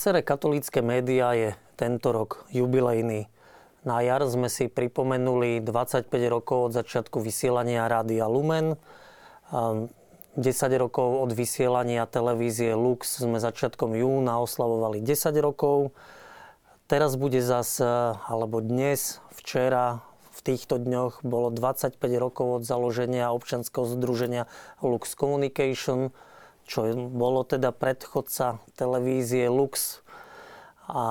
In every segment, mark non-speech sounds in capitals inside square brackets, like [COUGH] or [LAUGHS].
Viaceré katolícke médiá je tento rok jubilejný. Na jar sme si pripomenuli 25 rokov od začiatku vysielania Rádia Lumen. 10 rokov od vysielania televízie Lux sme začiatkom júna oslavovali 10 rokov. Teraz bude zas, alebo dnes, včera, v týchto dňoch bolo 25 rokov od založenia občanského združenia Lux Communication, čo bolo teda predchodca televízie Lux a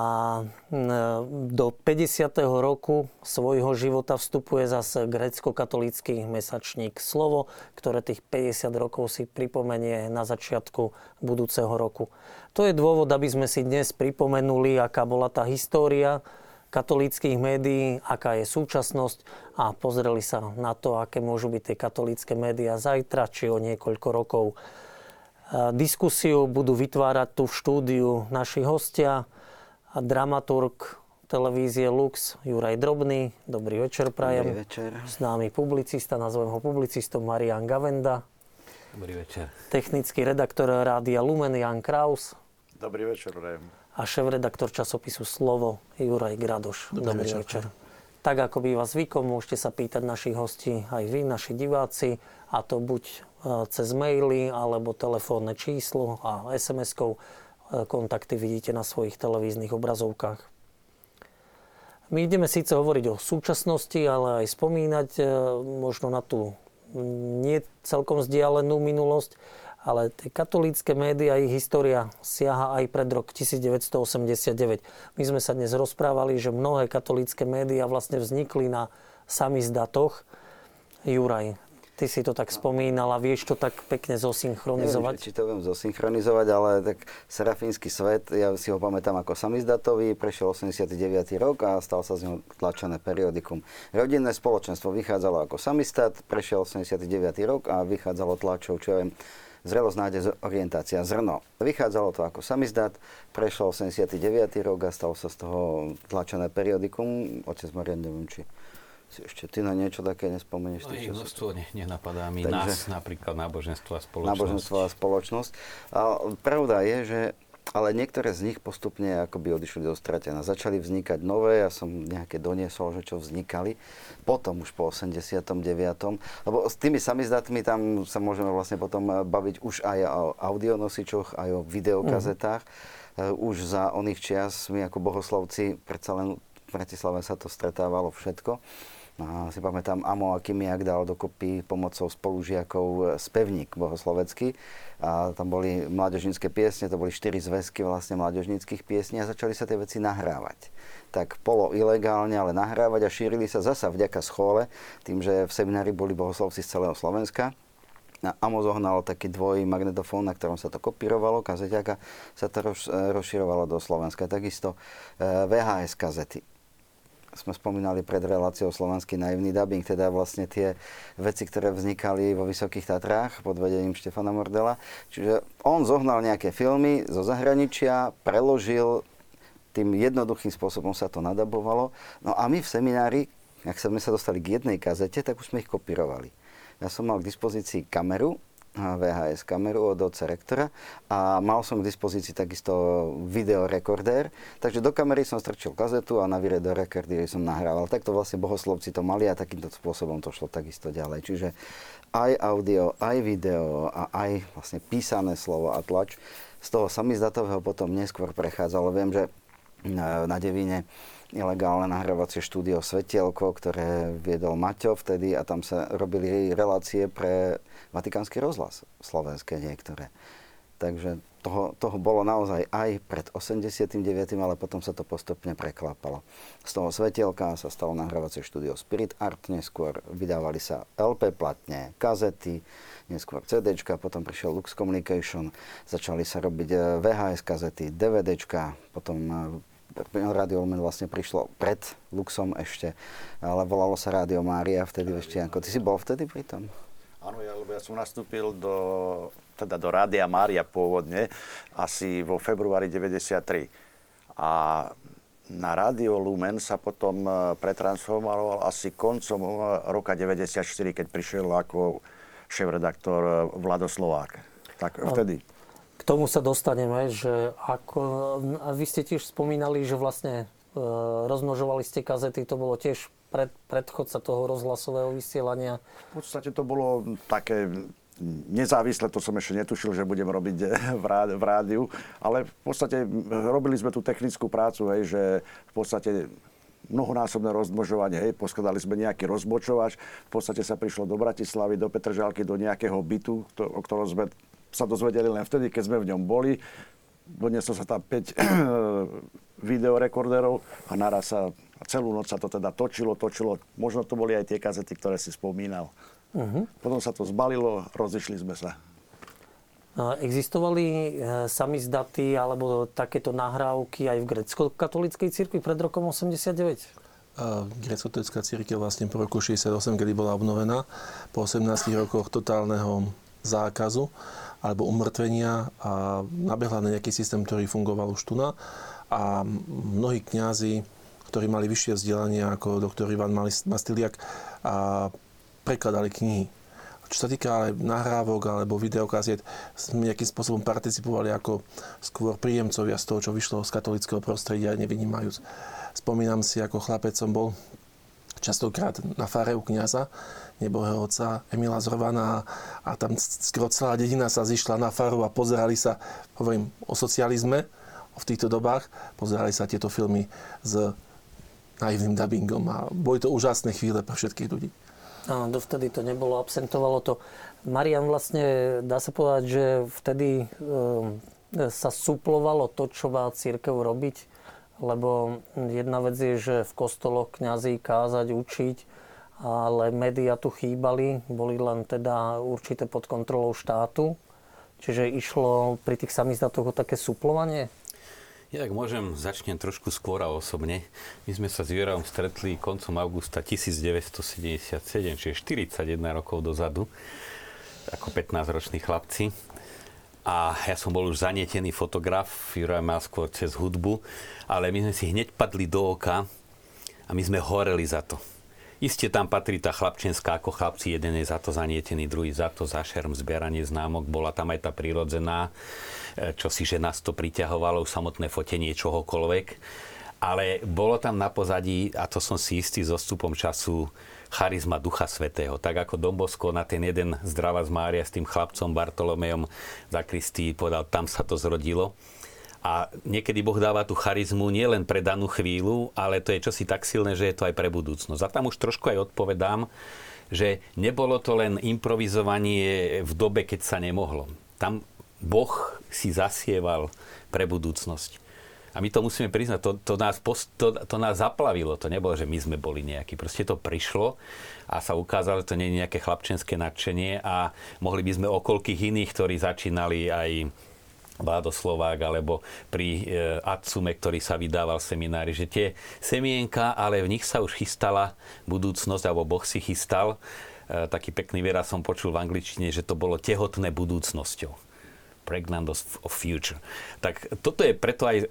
do 50. roku svojho života vstupuje zase grécko-katolícky mesačník Slovo, ktoré tých 50 rokov si pripomenie na začiatku budúceho roku. To je dôvod, aby sme si dnes pripomenuli, aká bola tá história katolíckých médií, aká je súčasnosť a pozreli sa na to, aké môžu byť tie katolícke médiá zajtra či o niekoľko rokov. Diskusiu budú vytvárať tu v štúdiu naši hostia, a dramaturg televízie Lux Juraj Drobný. Dobrý večer, prajem. Dobrý večer. S námi publicista, nazvem ho publicistom Marian Gavenda. Dobrý večer. Technický redaktor Rádia Lumen Jan Kraus. Dobrý večer, prajem. A šéf-redaktor časopisu Slovo Juraj Gradoš. Dobrý, Dobrý večer. večer. Tak ako býva zvykom, môžete sa pýtať našich hostí aj vy, naši diváci, a to buď cez maily, alebo telefónne číslo a SMS-kou kontakty vidíte na svojich televíznych obrazovkách. My ideme síce hovoriť o súčasnosti, ale aj spomínať e, možno na tú nie celkom vzdialenú minulosť, ale tie katolícke médiá, ich história siaha aj pred rok 1989. My sme sa dnes rozprávali, že mnohé katolícke médiá vlastne vznikli na samizdatoch. Juraj, Ty si to tak spomínal a vieš to tak pekne zosynchronizovať? Neviem, či to viem zosynchronizovať, ale tak Serafínsky svet, ja si ho pamätám ako samizdatový, prešiel 89. rok a stal sa z neho tlačené periodikum. Rodinné spoločenstvo vychádzalo ako samistat, prešiel 89. rok a vychádzalo tlačov, čo viem, Zrelosť, nádej, orientácia, zrno. Vychádzalo to ako samizdat, prešlo 89. rok a stalo sa z toho tlačené periodikum. Otec Marian, neviem, či si ešte ty na niečo také nespomenieš? No, ich množstvo ne, nenapadá mi. Takže, nás napríklad náboženstvo a spoločnosť. Náboženstvo a spoločnosť. A pravda je, že ale niektoré z nich postupne akoby odišli do stratená. Začali vznikať nové, ja som nejaké doniesol, že čo vznikali. Potom už po 89. Lebo s tými samizdatmi tam sa môžeme vlastne potom baviť už aj o audionosičoch, aj o videokazetách. Mm. Už za oných čias my ako bohoslovci, predsa len v Bratislave sa to stretávalo všetko. A si pamätám, Amo Akimiak dal dokopy pomocou spolužiakov e, spevník bohoslovecký. A tam boli mládežnícke piesne, to boli štyri zväzky vlastne mládežníckých piesní a začali sa tie veci nahrávať. Tak polo ilegálne, ale nahrávať a šírili sa zasa vďaka schole, tým, že v seminári boli bohoslovci z celého Slovenska. A Amo zohnal taký dvoj magnetofón, na ktorom sa to kopírovalo, kazeťaka sa to e, rozširovalo do Slovenska. Takisto e, VHS kazety sme spomínali pred reláciou slovenský naivný dubbing, teda vlastne tie veci, ktoré vznikali vo Vysokých Tatrách pod vedením Štefana Mordela. Čiže on zohnal nejaké filmy zo zahraničia, preložil, tým jednoduchým spôsobom sa to nadabovalo. No a my v seminári, ak sme sa dostali k jednej kazete, tak už sme ich kopírovali. Ja som mal k dispozícii kameru, VHS kameru od oca rektora a mal som k dispozícii takisto videorekordér, takže do kamery som strčil kazetu a na videorekordéri som nahrával. Takto vlastne bohoslovci to mali a takýmto spôsobom to šlo takisto ďalej. Čiže aj audio, aj video a aj vlastne písané slovo a tlač z toho samizdatového potom neskôr prechádzalo. Viem, že na Devine ilegálne nahrávacie štúdio Svetielko, ktoré viedol Maťo vtedy a tam sa robili relácie pre Vatikánsky rozhlas, slovenské niektoré. Takže toho, toho bolo naozaj aj pred 89., ale potom sa to postupne preklapalo. Z toho svetielka sa stalo nahrávacie štúdio Spirit Art, neskôr vydávali sa LP platne, kazety, neskôr CD, potom prišiel Lux Communication, začali sa robiť eh, VHS kazety, DVD, potom Radio Lumen vlastne prišlo pred Luxom ešte, ale volalo sa Radio Mária vtedy ešte ako. Ty si bol vtedy pri tom? Áno, ja, lebo ja som nastúpil do, teda do Rádia Mária pôvodne asi vo februári 93. A na Rádio Lumen sa potom e, pretransformoval asi koncom e, roka 94, keď prišiel ako šéf-redaktor e, Vlado Slovák. Tak vtedy. K tomu sa dostaneme, že ako, vy ste tiež spomínali, že vlastne e, rozmnožovali ste kazety, to bolo tiež pred, predchodca toho rozhlasového vysielania. V podstate to bolo také nezávisle, to som ešte netušil, že budem robiť v rádiu, ale v podstate robili sme tú technickú prácu, hej, že v podstate mnohonásobné rozmnožovanie, hej, poskladali sme nejaký rozbočovač, v podstate sa prišlo do Bratislavy, do Petržalky, do nejakého bytu, to, o ktorom sme sa dozvedeli len vtedy, keď sme v ňom boli. Donieslo sa tam 5 [CLEARS THROAT] videorekorderov a naraz sa celú noc sa to teda točilo, točilo. Možno to boli aj tie kazety, ktoré si spomínal. Uh-huh. Potom sa to zbalilo, rozišli sme sa. Existovali e, samizdaty alebo takéto nahrávky aj v grecko-katolíckej cirkvi pred rokom 89? Grecko-katolická církev vlastne po roku 68, kedy bola obnovená, po 18 rokoch totálneho zákazu alebo umrtvenia a nabehla na nejaký systém, ktorý fungoval už tu na a mnohí kňazi, ktorí mali vyššie vzdelanie ako doktor Ivan Mastiliak, a prekladali knihy čo sa týka ale nahrávok alebo videokaziet, sme nejakým spôsobom participovali ako skôr príjemcovia z toho, čo vyšlo z katolického prostredia, nevynímajúc. Spomínam si, ako chlapec som bol častokrát na fare u kniaza, nebohého otca Emila Zrovana a tam skoro celá dedina sa zišla na faru a pozerali sa, hovorím o socializme v týchto dobách, pozerali sa tieto filmy s naivným dubbingom a boli to úžasné chvíle pre všetkých ľudí. Áno, dovtedy to nebolo, absentovalo to. Marian vlastne, dá sa povedať, že vtedy e, sa suplovalo to, čo má církev robiť, lebo jedna vec je, že v kostoloch kňazí kázať, učiť, ale médiá tu chýbali, boli len teda určité pod kontrolou štátu. Čiže išlo pri tých samizdatoch o také suplovanie? Ja tak môžem, začnem trošku skôr a osobne. My sme sa s Jurajom stretli koncom augusta 1977, čiže 41 rokov dozadu, ako 15-roční chlapci. A ja som bol už zanietený fotograf, Juraj mal skôr cez hudbu, ale my sme si hneď padli do oka a my sme horeli za to. Isté tam patrí tá chlapčenská ako chlapci, jeden je za to zanietený, druhý za to, za šerm, zbieranie známok, bola tam aj tá prírodzená, e, čo si, že nás to priťahovalo, samotné fotenie čohokoľvek. Ale bolo tam na pozadí, a to som si istý so stupom času, charizma Ducha Svetého. Tak ako Dombosko na ten jeden zdrava z Mária s tým chlapcom Bartolomejom za Kristý povedal, tam sa to zrodilo a niekedy Boh dáva tú charizmu nielen pre danú chvíľu, ale to je čosi tak silné, že je to aj pre budúcnosť. A tam už trošku aj odpovedám, že nebolo to len improvizovanie v dobe, keď sa nemohlo. Tam Boh si zasieval pre budúcnosť. A my to musíme priznať, to, to, nás, to, to nás zaplavilo, to nebolo, že my sme boli nejakí. Proste to prišlo a sa ukázalo, že to nie je nejaké chlapčenské nadšenie a mohli by sme okolkých iných, ktorí začínali aj Vádoslovák alebo pri e, Atsume, ktorý sa vydával seminári, že tie semienka, ale v nich sa už chystala budúcnosť, alebo Boh si chystal. E, taký pekný výraz som počul v angličtine, že to bolo tehotné budúcnosťou pregnant of, future. Tak toto je preto aj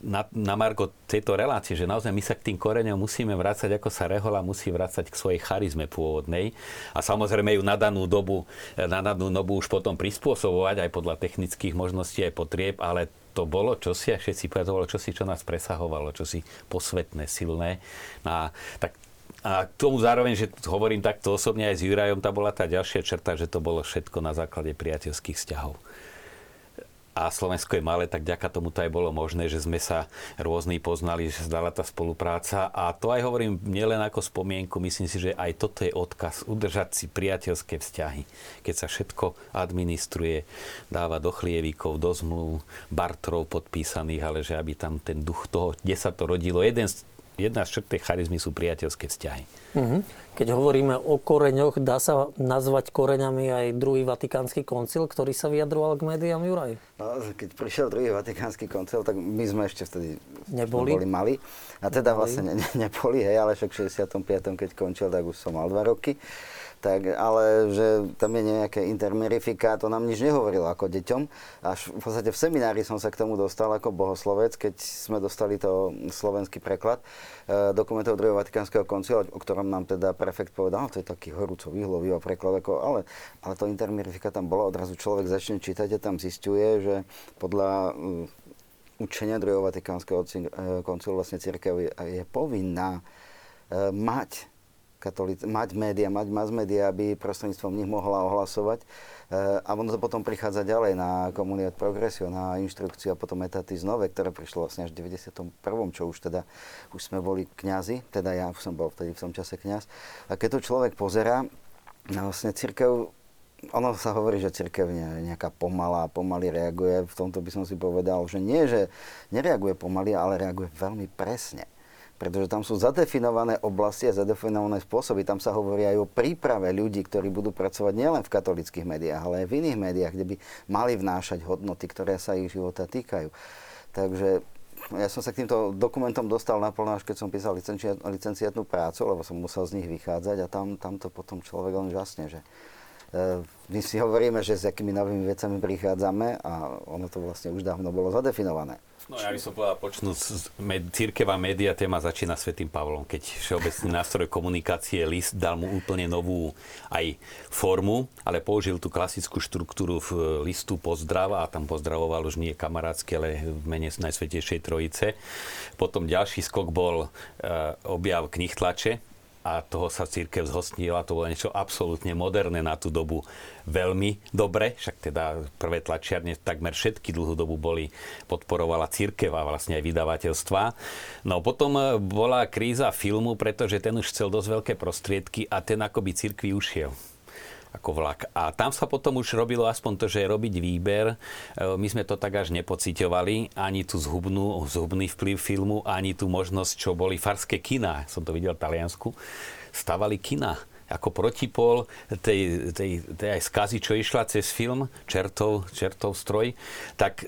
na, na Margo tejto relácie, že naozaj my sa k tým koreňom musíme vrácať, ako sa Rehola musí vrácať k svojej charizme pôvodnej a samozrejme ju na danú dobu, na danú dobu už potom prispôsobovať aj podľa technických možností aj potrieb, ale to bolo čosi, a všetci povedali, to bolo čosi, čo nás presahovalo, čosi posvetné, silné. A, tak a k tomu zároveň, že hovorím takto osobne aj s Jurajom, tá bola tá ďalšia črta, že to bolo všetko na základe priateľských vzťahov a Slovensko je malé, tak ďaká tomu to aj bolo možné, že sme sa rôzni poznali, že sa dala tá spolupráca a to aj hovorím nielen ako spomienku, myslím si, že aj toto je odkaz, udržať si priateľské vzťahy. Keď sa všetko administruje, dáva do chlievikov, do zmluv, bartrov podpísaných, ale že aby tam ten duch toho, kde sa to rodilo, jeden z jedna z črt charizmy sú priateľské vzťahy. Mm-hmm. Keď hovoríme o koreňoch, dá sa nazvať koreňami aj druhý vatikánsky koncil, ktorý sa vyjadroval k médiám Juraj? No, keď prišiel druhý vatikánsky koncil, tak my sme ešte vtedy neboli, boli mali. A teda neboli. vlastne ne, ne, neboli, hej, ale však v 65. keď končil, tak už som mal dva roky. Tak, ale že tam je nejaké intermerifiká, to nám nič nehovorilo ako deťom. Až v podstate v seminári som sa k tomu dostal ako bohoslovec, keď sme dostali to slovenský preklad e, dokumentov druhého Vatikánskeho koncilu, o ktorom nám teda prefekt povedal, to je taký horúco výhlový preklad, ako, ale, ale to intermerifika tam bola, odrazu človek začne čítať a tam zistuje, že podľa uh, učenia druhého Vatikánskeho e, koncilu vlastne církev je, je povinná uh, mať katolíc, mať médiá, mať mass médiá, aby prostredníctvom nich mohla ohlasovať. E, a ono to potom prichádza ďalej na komuniát progresio, na inštrukciu a potom etaty znove, ktoré prišlo vlastne až v 91. čo už teda, už sme boli kňazi, teda ja som bol vtedy v tom čase kňaz. A keď to človek pozerá, vlastne církev ono sa hovorí, že církev nejaká pomalá, pomaly reaguje. V tomto by som si povedal, že nie, že nereaguje pomaly, ale reaguje veľmi presne pretože tam sú zadefinované oblasti a zadefinované spôsoby. Tam sa hovorí aj o príprave ľudí, ktorí budú pracovať nielen v katolických médiách, ale aj v iných médiách, kde by mali vnášať hodnoty, ktoré sa ich života týkajú. Takže ja som sa k týmto dokumentom dostal naplno, až keď som písal licenciátnu prácu, lebo som musel z nich vychádzať a tam, tam to potom človek len žasne, že e, my si hovoríme, že s akými novými vecami prichádzame a ono to vlastne už dávno bolo zadefinované. No ja by som povedal, počnúť med, církevá média téma začína Svetým Pavlom, keď všeobecný nástroj komunikácie list dal mu úplne novú aj formu, ale použil tú klasickú štruktúru v listu pozdrava a tam pozdravoval už nie kamarátsky, ale v mene Najsvetejšej Trojice. Potom ďalší skok bol uh, objav knih tlače, a toho sa církev zhostnila. To bolo niečo absolútne moderné na tú dobu. Veľmi dobre, však teda prvé tlačiarne takmer všetky dlhú dobu boli, podporovala církev a vlastne aj vydavateľstva. No potom e, bola kríza filmu, pretože ten už chcel dosť veľké prostriedky a ten akoby církvi ušiel ako vlak. A tam sa potom už robilo aspoň to, že robiť výber. E, my sme to tak až nepociťovali, ani tú zhubnú, zhubný vplyv filmu, ani tú možnosť, čo boli farské kina, som to videl v Taliansku, stavali kina ako protipol tej, tej, tej aj skazy, čo išla cez film Čertov, Čertov stroj, tak e,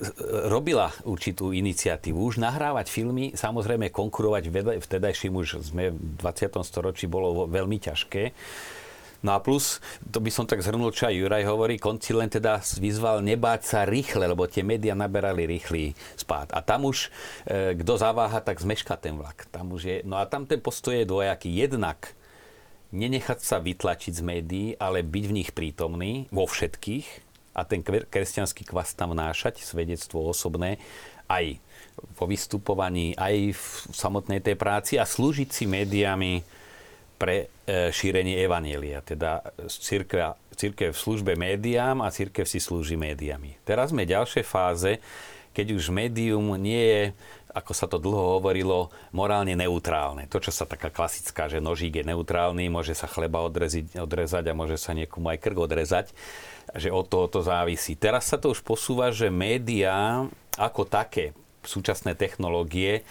robila určitú iniciatívu. Už nahrávať filmy, samozrejme konkurovať vtedajším už sme v 20. storočí bolo veľmi ťažké No a plus, to by som tak zhrnul, čo aj Juraj hovorí, konci len teda vyzval nebáť sa rýchle, lebo tie médiá naberali rýchly spád. A tam už, e, kto zaváha, tak zmeška ten vlak. Tam už je, no a tam ten postoj je dvojaký. Jednak nenechať sa vytlačiť z médií, ale byť v nich prítomný vo všetkých a ten kresťanský kvas tam vnášať, svedectvo osobné, aj vo vystupovaní, aj v samotnej tej práci a slúžiť si médiami pre e, šírenie evanielia. Teda církev, církev v službe médiám a církev si slúži médiami. Teraz sme v ďalšej fáze, keď už médium nie je ako sa to dlho hovorilo, morálne neutrálne. To, čo sa taká klasická, že nožík je neutrálny, môže sa chleba odreziť, odrezať a môže sa niekomu aj krk odrezať, že od toho to závisí. Teraz sa to už posúva, že médiá ako také, súčasné technológie,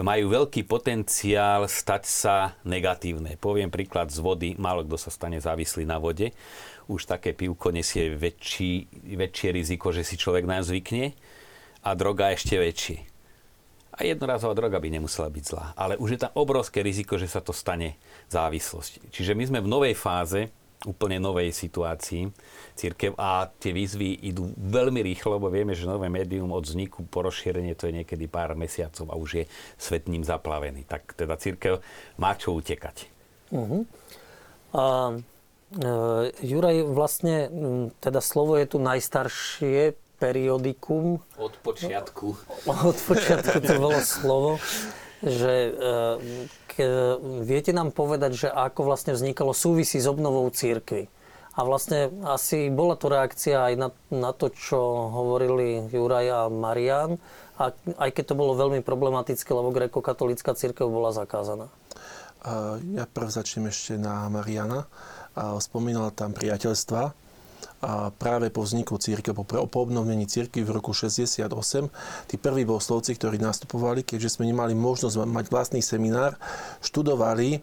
majú veľký potenciál stať sa negatívne. Poviem príklad z vody, málo kto sa stane závislý na vode. Už také pivko nesie väčší, väčšie riziko, že si človek nám zvykne a droga ešte väčšie. A jednorazová droga by nemusela byť zlá. Ale už je tam obrovské riziko, že sa to stane závislosť. Čiže my sme v novej fáze, úplne novej situácii církev a tie výzvy idú veľmi rýchlo, lebo vieme, že nové médium od vzniku po rozšírenie to je niekedy pár mesiacov a už je svet ním zaplavený. Tak teda církev má čo utekať. Uh-huh. A, e, Juraj, vlastne teda slovo je tu najstaršie periodikum. Od počiatku. Od počiatku to bolo slovo že e, ke, viete nám povedať, že ako vlastne vznikalo súvisí s obnovou církvy. A vlastne asi bola to reakcia aj na, na to, čo hovorili Juraj a Marian, a aj keď to bolo veľmi problematické, lebo grekokatolická církev bola zakázaná. Ja prv začnem ešte na Mariana. Spomínal tam priateľstva a práve po vzniku církev, po, po obnovení církvy v roku 68, tí prví bohoslovci, ktorí nastupovali, keďže sme nemali možnosť mať vlastný seminár, študovali,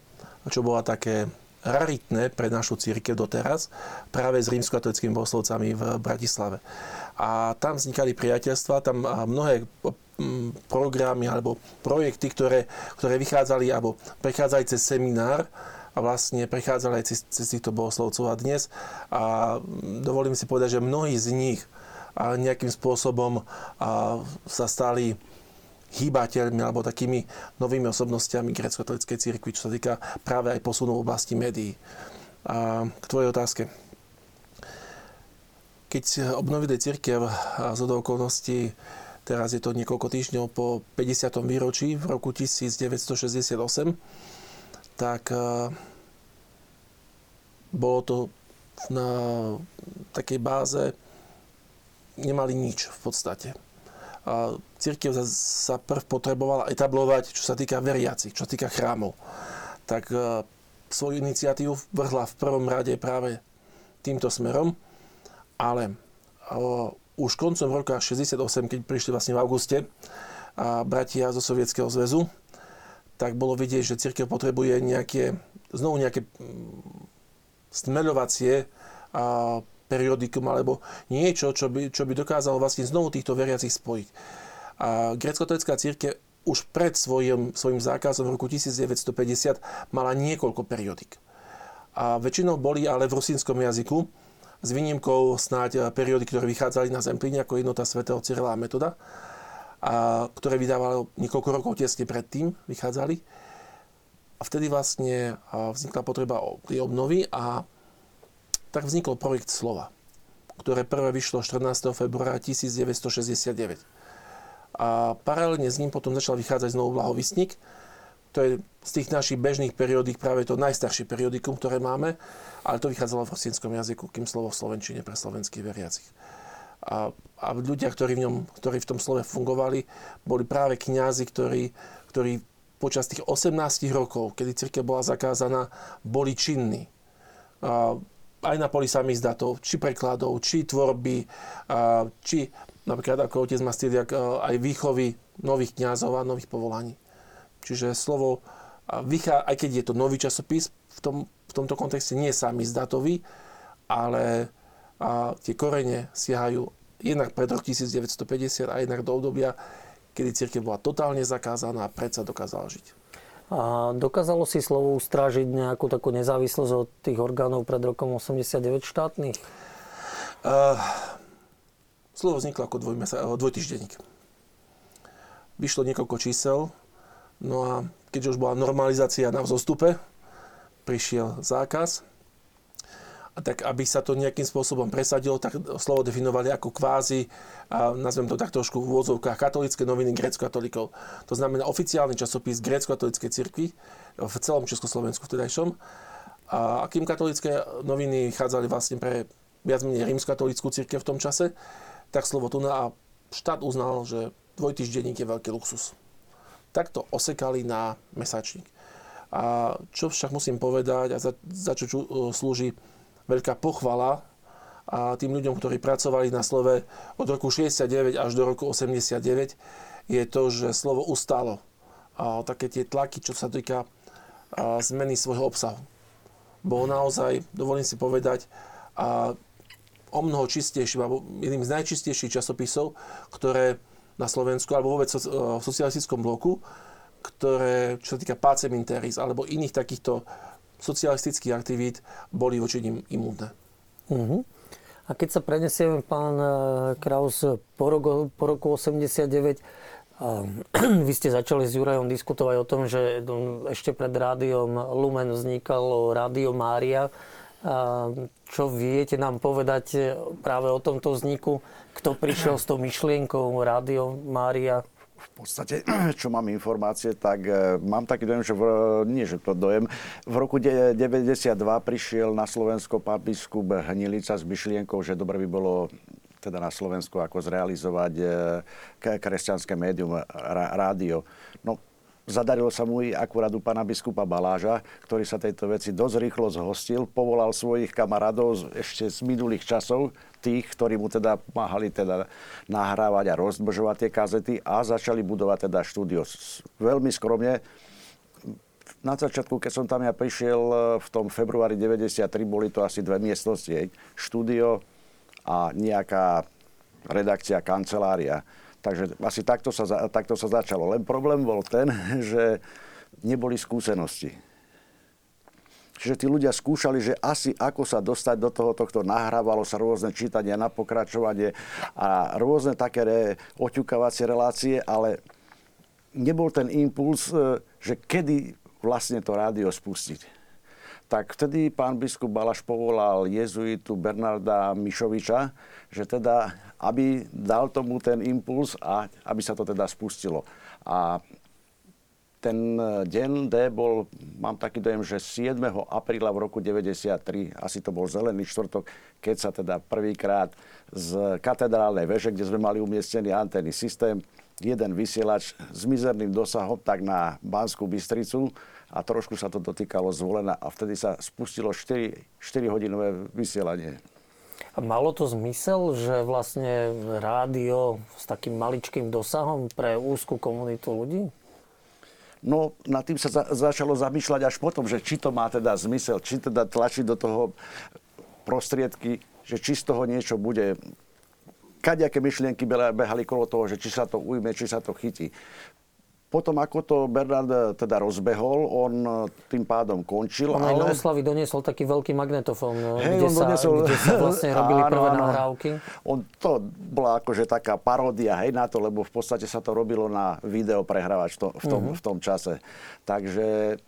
čo bola také raritné pre našu církev doteraz, práve s rímskokatolickými bohoslovcami v Bratislave. A tam vznikali priateľstva, tam mnohé programy alebo projekty, ktoré, ktoré vychádzali alebo prechádzali cez seminár, a vlastne prechádzali aj cez, cez týchto bohoslovcov a dnes. A dovolím si povedať, že mnohí z nich a nejakým spôsobom a, sa stali hýbateľmi alebo takými novými osobnostiami grecko-katolíckej cirkvi, čo sa týka práve aj posunu v oblasti médií. A k tvojej otázke. Keď obnovili církev a z okolností teraz je to niekoľko týždňov po 50. výročí v roku 1968, tak bolo to na takej báze, nemali nič v podstate. A církev sa prv potrebovala etablovať, čo sa týka veriacich, čo sa týka chrámov. Tak svoju iniciatívu vrhla v prvom rade práve týmto smerom ale o, už koncom roka 68, keď prišli vlastne v auguste a bratia zo Sovietskeho zväzu, tak bolo vidieť, že církev potrebuje nejaké, znovu nejaké mm, stmeľovacie a periodikum alebo niečo, čo by, čo by dokázalo vlastne znovu týchto veriacich spojiť. A grecko-katolická církev už pred svojim, svojim zákazom v roku 1950 mala niekoľko periodik. A väčšinou boli ale v rusínskom jazyku, s výnimkou snáď periódy, ktoré vychádzali na Zemplíne ako jednota svätého Cyrila a Metoda, a ktoré vydávali niekoľko rokov tesne predtým, vychádzali. A vtedy vlastne vznikla potreba tej obnovy a tak vznikol projekt Slova, ktoré prvé vyšlo 14. februára 1969. A paralelne s ním potom začal vychádzať znovu Blahovisník, to je z tých našich bežných periódik práve to najstaršie periodikum, ktoré máme, ale to vychádzalo v rosinskom jazyku, kým slovo v slovenčine pre slovenských veriacich. A, a ľudia, ktorí v, ňom, ktorí v tom slove fungovali, boli práve kňazi, ktorí, ktorí počas tých 18 rokov, kedy cirkev bola zakázaná, boli činní. A, aj na poli samizdatov, či prekladov, či tvorby, a, či napríklad ako otec Mastiliak, aj výchovy nových kňazov a nových povolaní. Čiže slovo, aj keď je to nový časopis, v, tom, v tomto kontexte nie je sám izdatový, ale a tie korene siahajú jednak pred rok 1950 a jednak do obdobia, kedy církev bola totálne zakázaná a predsa dokázala žiť. A dokázalo si slovo ustrážiť nejakú takú nezávislosť od tých orgánov pred rokom 89 štátnych? Uh, slovo vzniklo ako dvojtýždenník. Vyšlo niekoľko čísel, No a keďže už bola normalizácia na vzostupe, prišiel zákaz. Tak aby sa to nejakým spôsobom presadilo, tak slovo definovali ako kvázi, a nazvem to tak trošku v úvodzovkách, katolické noviny grécko-katolíkov. To znamená oficiálny časopis grécko-katolíckej cirkvi v celom Československu vtedajšom. A akým katolické noviny chádzali vlastne pre viac menej rímsko-katolickú církev v tom čase, tak slovo tu na štát uznal, že dvojtýždenník je veľký luxus takto osekali na mesačník. A čo však musím povedať, a za, za čo e, slúži veľká pochvala a tým ľuďom, ktorí pracovali na slove od roku 69 až do roku 89, je to, že slovo ustálo. A také tie tlaky, čo sa týka zmeny svojho obsahu. Bolo naozaj, dovolím si povedať, a o mnoho čistejší, alebo jedným z najčistejších časopisov, ktoré na Slovensku alebo vôbec v socialistickom bloku, ktoré, čo sa týka Pacem Interis alebo iných takýchto socialistických aktivít, boli voči nim imúdne. Uh-huh. A keď sa prenesieme, pán e, Kraus, po roku, po roku 89, [CLEARS THROAT] vy ste začali s Jurajom diskutovať o tom, že ešte pred rádiom Lumen vznikalo Rádio Mária. Čo viete nám povedať práve o tomto vzniku? Kto prišiel s tou myšlienkou Rádio Mária? Podstate, [CLEARS THROAT] čo mám informácie, tak e, mám taký dojem, že v, nie, že to dojem, v roku 92 prišiel na Slovensko pán biskup Hnilica s myšlienkou, že dobre by bolo teda na Slovensku ako zrealizovať e, kresťanské médium, rádio. Zadarilo sa mu i akurát u pána biskupa Baláža, ktorý sa tejto veci dosť rýchlo zhostil, povolal svojich kamarádov ešte z minulých časov, tých, ktorí mu teda pomáhali teda nahrávať a rozmržovať tie kazety a začali budovať teda štúdio. Veľmi skromne, na začiatku, keď som tam ja prišiel e, v tom februári 93, boli to asi dve miestnosti, štúdio a nejaká redakcia, kancelária. Takže asi takto sa, takto sa začalo. Len problém bol ten, [LAUGHS] že neboli skúsenosti. Čiže tí ľudia skúšali, že asi ako sa dostať do toho, tohto nahrávalo sa rôzne čítania na pokračovanie a rôzne také re, oťukávacie relácie, ale nebol ten impuls, e, že kedy vlastne to rádio spustiť. Tak vtedy pán biskup Balaš povolal jezuitu Bernarda Mišoviča, že teda, aby dal tomu ten impuls a aby sa to teda spustilo. A ten deň D bol, mám taký dojem, že 7. apríla v roku 93, asi to bol zelený štvrtok, keď sa teda prvýkrát z katedrálnej veže, kde sme mali umiestnený anténny systém, jeden vysielač s mizerným dosahom tak na Banskú Bystricu a trošku sa to dotýkalo zvolená a vtedy sa spustilo 4, 4 hodinové vysielanie. A malo to zmysel, že vlastne rádio s takým maličkým dosahom pre úzkú komunitu ľudí? No, nad tým sa za, začalo zamýšľať až potom, že či to má teda zmysel, či teda tlačiť do toho prostriedky, že či z toho niečo bude kaďaké myšlienky behali kolo toho, že či sa to ujme, či sa to chytí. Potom, ako to Bernard eh, teda rozbehol, on eh, tým pádom končil. On ale... aj na oslavy doniesol taký veľký magnetofón, hey, kde, sa, doniesol... kde sa vlastne [LAUGHS] robili áno, prvé áno. nahrávky. On, to bola akože taká paródia hej, na to, lebo v podstate sa to robilo na video prehrávač to, v, tom, uh-huh. v tom čase. Takže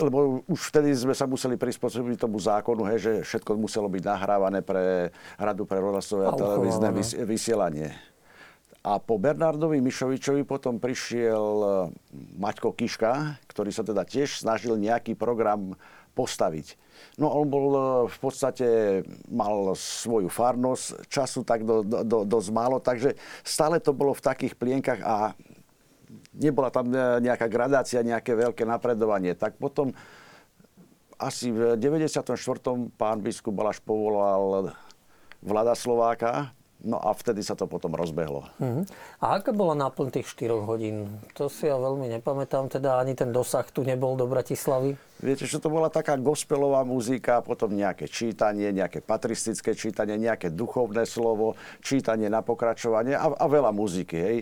lebo už vtedy sme sa museli prispôsobiť tomu zákonu, hej, že všetko muselo byť nahrávané pre Radu pre rozhlasové a televízne vysielanie. A po Bernardovi Mišovičovi potom prišiel e, Maťko Kiška, ktorý sa teda tiež snažil nejaký program postaviť. No on bol e, v podstate, mal svoju farnosť, času tak do, do, do, dosť málo, takže stále to bolo v takých plienkach a nebola tam e, nejaká gradácia, nejaké veľké napredovanie. Tak potom asi v 94. pán biskup Balaš povolal Vlada Slováka, No a vtedy sa to potom rozbehlo. Uh-huh. A aká bola náplň tých 4 hodín? To si ja veľmi nepamätám, teda ani ten dosah tu nebol do Bratislavy. Viete, že to bola taká gospelová muzika, potom nejaké čítanie, nejaké patristické čítanie, nejaké duchovné slovo, čítanie na pokračovanie a, a veľa muziky, hej.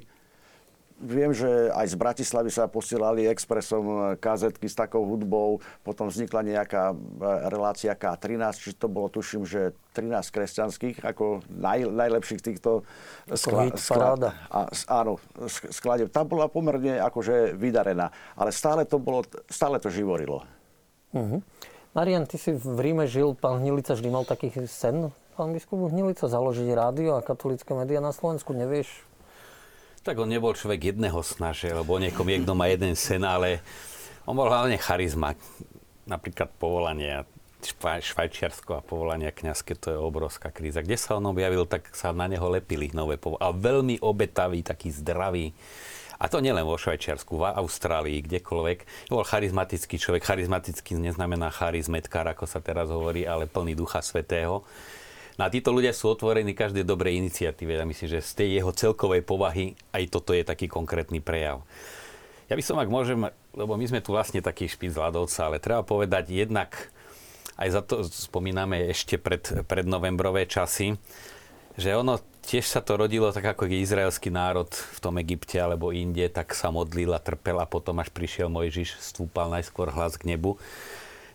Viem, že aj z Bratislavy sa posielali expresom e, kazetky s takou hudbou, potom vznikla nejaká e, relácia K13, či to bolo, tuším, že 13 kresťanských, ako naj, najlepších týchto skla, skla, a, áno, skladeb. Tá bola pomerne akože vydarená, ale stále to, bolo, stále to živorilo. Uh-huh. Marian, ty si v Ríme žil, pán Hnilica vždy mal taký sen, pán biskup Hnilica, založiť rádio a katolické médiá na Slovensku, nevieš? Tak on nebol človek jedného snaže, lebo niekom niekto má jeden sen, ale on bol hlavne charizma. Napríklad povolanie švaj, Švajčiarsko a povolania kňazské, to je obrovská kríza. Kde sa on objavil, tak sa na neho lepili nové povolania. A veľmi obetavý, taký zdravý. A to nielen vo Švajčiarsku, v Austrálii, kdekoľvek. Bol charizmatický človek. Charizmatický neznamená charizmetkár, ako sa teraz hovorí, ale plný ducha svetého. No a títo ľudia sú otvorení každej dobrej iniciatíve. Ja myslím, že z tej jeho celkovej povahy aj toto je taký konkrétny prejav. Ja by som, ak môžem, lebo my sme tu vlastne taký špic ľadovca, ale treba povedať jednak, aj za to spomíname ešte pred, pred novembrové časy, že ono tiež sa to rodilo tak ako izraelský národ v tom Egypte alebo inde, tak sa modlil a trpel a potom až prišiel Mojžiš, stúpal najskôr hlas k nebu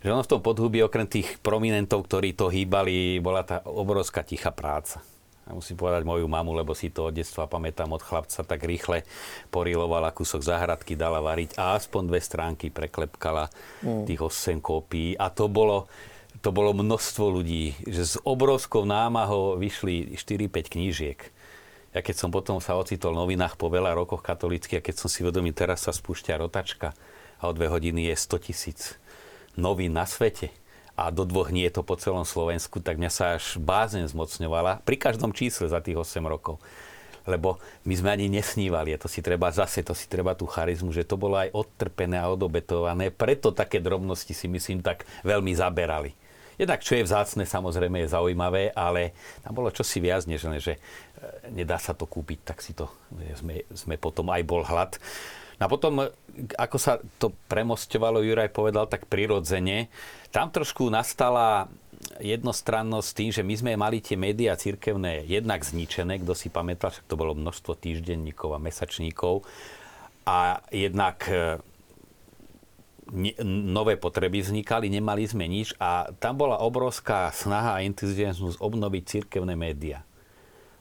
že ono v tom podhubí, okrem tých prominentov, ktorí to hýbali, bola tá obrovská tichá práca. Ja musím povedať moju mamu, lebo si to od detstva pamätám od chlapca, tak rýchle porilovala kúsok zahradky, dala variť a aspoň dve stránky preklepkala mm. tých 8 kópií. A to bolo, to bolo množstvo ľudí, že s obrovskou námahou vyšli 4-5 knížiek. Ja keď som potom sa ocitol v novinách po veľa rokoch katolícky a keď som si vedomý, teraz sa spúšťa rotačka a o dve hodiny je 100 tisíc nový na svete a do dvoch nie je to po celom Slovensku, tak mňa sa až bázen zmocňovala pri každom čísle za tých 8 rokov. Lebo my sme ani nesnívali, a to si treba zase, to si treba tú charizmu, že to bolo aj odtrpené a odobetované, preto také drobnosti si myslím tak veľmi zaberali. Jednak, čo je vzácne, samozrejme je zaujímavé, ale tam bolo čosi viac, než že e, nedá sa to kúpiť, tak si to, sme, sme potom aj bol hlad. A potom, ako sa to premostovalo, Juraj povedal tak prirodzene, tam trošku nastala jednostrannosť tým, že my sme mali tie médiá cirkevné jednak zničené, kto si pamätal, však to bolo množstvo týždenníkov a mesačníkov a jednak e, nové potreby vznikali, nemali sme nič a tam bola obrovská snaha a entuziasmus obnoviť cirkevné médiá.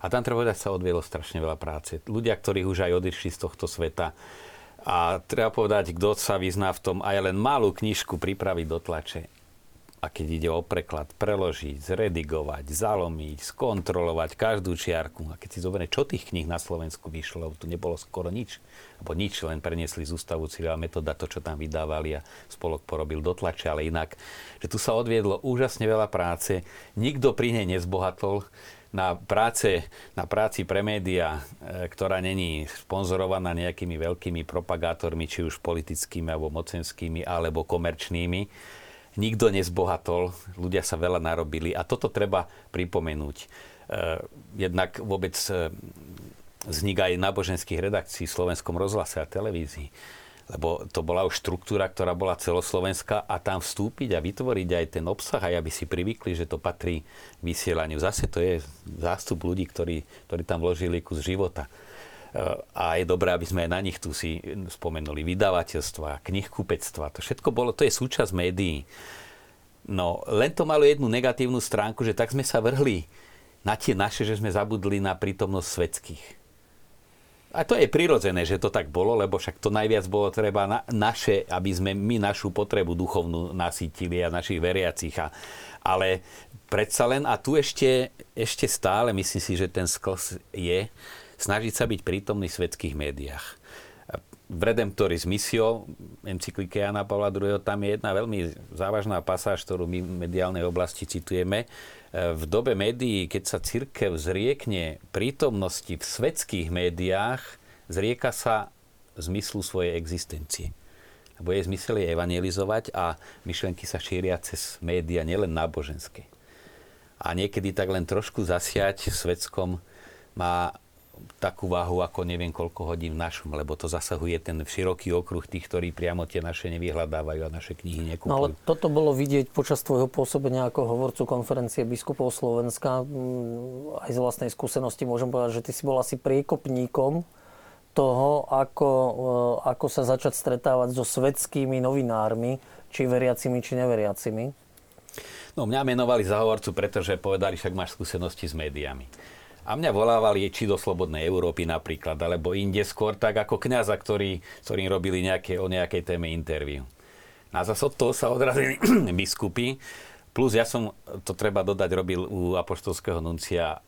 A tam treba povedať, sa odvielo strašne veľa práce. Ľudia, ktorí už aj odišli z tohto sveta. A treba povedať, kto sa vyzná v tom, aj len malú knižku pripraviť do tlače a keď ide o preklad, preložiť, zredigovať, zalomiť, skontrolovať každú čiarku. A keď si zoberie, čo tých kníh na Slovensku vyšlo, tu nebolo skoro nič. Alebo nič, len preniesli z ústavu Cyrila metoda, to, čo tam vydávali a spolok porobil do tlače, ale inak. Že tu sa odviedlo úžasne veľa práce, nikto pri nej nezbohatol, na, práce, na práci pre média, e, ktorá není sponzorovaná nejakými veľkými propagátormi, či už politickými, alebo mocenskými, alebo komerčnými, nikto nezbohatol, ľudia sa veľa narobili a toto treba pripomenúť. E, jednak vôbec e, vznik aj náboženských redakcií v slovenskom rozhlase a televízii. Lebo to bola už štruktúra, ktorá bola celoslovenská a tam vstúpiť a vytvoriť aj ten obsah, aj aby si privykli, že to patrí vysielaniu. Zase to je zástup ľudí, ktorí, ktorí tam vložili kus života a je dobré, aby sme aj na nich tu si spomenuli vydavateľstva, knihkupectva, to všetko bolo, to je súčasť médií. No, len to malo jednu negatívnu stránku, že tak sme sa vrhli na tie naše, že sme zabudli na prítomnosť svetských. A to je prirodzené, že to tak bolo, lebo však to najviac bolo treba na, naše, aby sme my našu potrebu duchovnú nasítili a našich veriacich. A, ale predsa len, a tu ešte, ešte stále myslím si, že ten skls je, snažiť sa byť prítomný v svetských médiách. V Redemptoris Missio, encyklike Jana Pavla II, tam je jedna veľmi závažná pasáž, ktorú my v mediálnej oblasti citujeme. V dobe médií, keď sa církev zriekne prítomnosti v svetských médiách, zrieka sa zmyslu svojej existencie. Lebo jej zmysel je evangelizovať a myšlenky sa šíria cez média, nielen náboženské. A niekedy tak len trošku zasiať v svetskom má takú váhu ako neviem koľko hodín v našom, lebo to zasahuje ten široký okruh tých, ktorí priamo tie naše nevyhľadávajú a naše knihy nekúpujú. No ale toto bolo vidieť počas tvojho pôsobenia ako hovorcu konferencie biskupov Slovenska. Mm, aj z vlastnej skúsenosti môžem povedať, že ty si bol asi priekopníkom toho, ako, e, ako sa začať stretávať so svetskými novinármi, či veriacimi, či neveriacimi. No mňa menovali za hovorcu, pretože povedali, však máš skúsenosti s médiami. A mňa volávali či do Slobodnej Európy napríklad, alebo inde skôr tak ako kňaza, ktorý, ktorým robili nejaké, o nejakej téme interviu. A zase od toho sa odrazili [CLEARS THROAT] biskupy. Plus ja som, to treba dodať, robil u apoštolského nuncia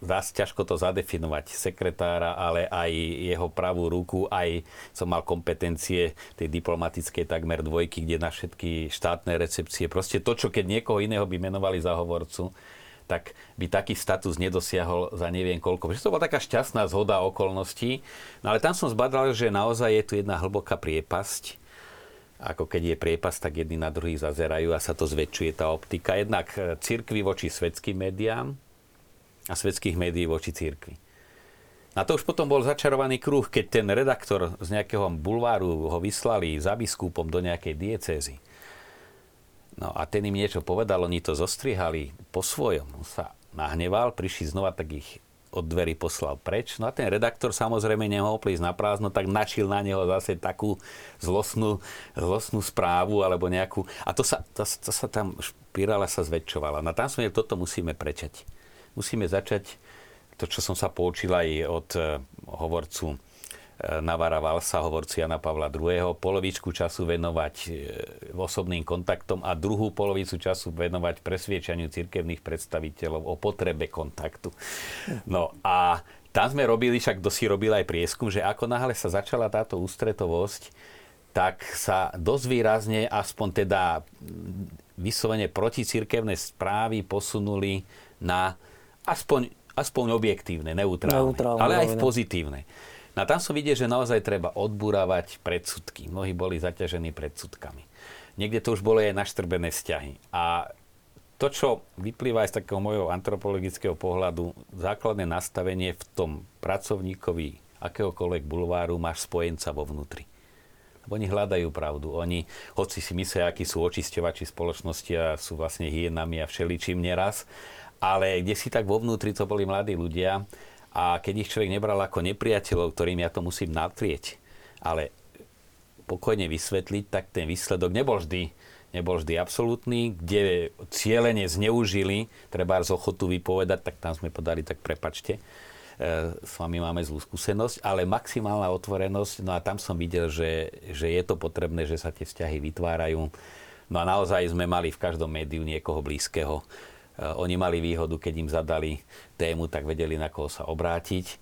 dá ťažko to zadefinovať, sekretára, ale aj jeho pravú ruku, aj som mal kompetencie tej diplomatickej takmer dvojky, kde na všetky štátne recepcie. Proste to, čo keď niekoho iného by menovali za hovorcu, tak by taký status nedosiahol za neviem koľko. Že to bola taká šťastná zhoda okolností. No ale tam som zbadal, že naozaj je tu jedna hlboká priepasť. Ako keď je priepasť, tak jedni na druhých zazerajú a sa to zväčšuje tá optika. Jednak e, církvy voči svetským médiám a svetských médií voči církvi. A to už potom bol začarovaný kruh, keď ten redaktor z nejakého bulváru ho vyslali za biskupom do nejakej diecézy No a ten im niečo povedal, oni to zostrihali po svojom. On sa nahneval, prišli znova, tak ich od dverí poslal preč. No a ten redaktor samozrejme nemohol prísť na prázdno, tak načil na neho zase takú zlostnú, zlostnú správu alebo nejakú... A to sa, to, to sa tam špirála sa zväčšovala. No tam sme toto musíme prečať. Musíme začať to, čo som sa poučil aj od eh, hovorcu Navara Valsa, hovorci Jana Pavla II. polovičku času venovať e, osobným kontaktom a druhú polovicu času venovať presviečaniu cirkevných predstaviteľov o potrebe kontaktu. No a tam sme robili, však kto si robil aj prieskum, že ako náhle sa začala táto ústretovosť, tak sa dosť výrazne, aspoň teda vyslovene cirkevné správy posunuli na aspoň, aspoň objektívne, neutrálne, neutrálne ale aj v pozitívne. No a tam som videl, že naozaj treba odburávať predsudky. Mnohí boli zaťažení predsudkami. Niekde to už bolo aj naštrbené vzťahy. A to, čo vyplýva aj z takého môjho antropologického pohľadu, základné nastavenie v tom pracovníkovi akéhokoľvek bulváru máš spojenca vo vnútri. Lebo oni hľadajú pravdu. Oni, hoci si myslia, akí sú očisťovači spoločnosti a sú vlastne hienami a všeličím neraz, ale kde si tak vo vnútri to boli mladí ľudia, a keď ich človek nebral ako nepriateľov, ktorým ja to musím natrieť, ale pokojne vysvetliť, tak ten výsledok nebol vždy nebol vždy absolútny, kde cieľene zneužili, treba z ochotu vypovedať, tak tam sme podali, tak prepačte, e, s vami máme zlú skúsenosť, ale maximálna otvorenosť, no a tam som videl, že, že je to potrebné, že sa tie vzťahy vytvárajú. No a naozaj sme mali v každom médiu niekoho blízkeho. E, oni mali výhodu, keď im zadali tému, tak vedeli, na koho sa obrátiť.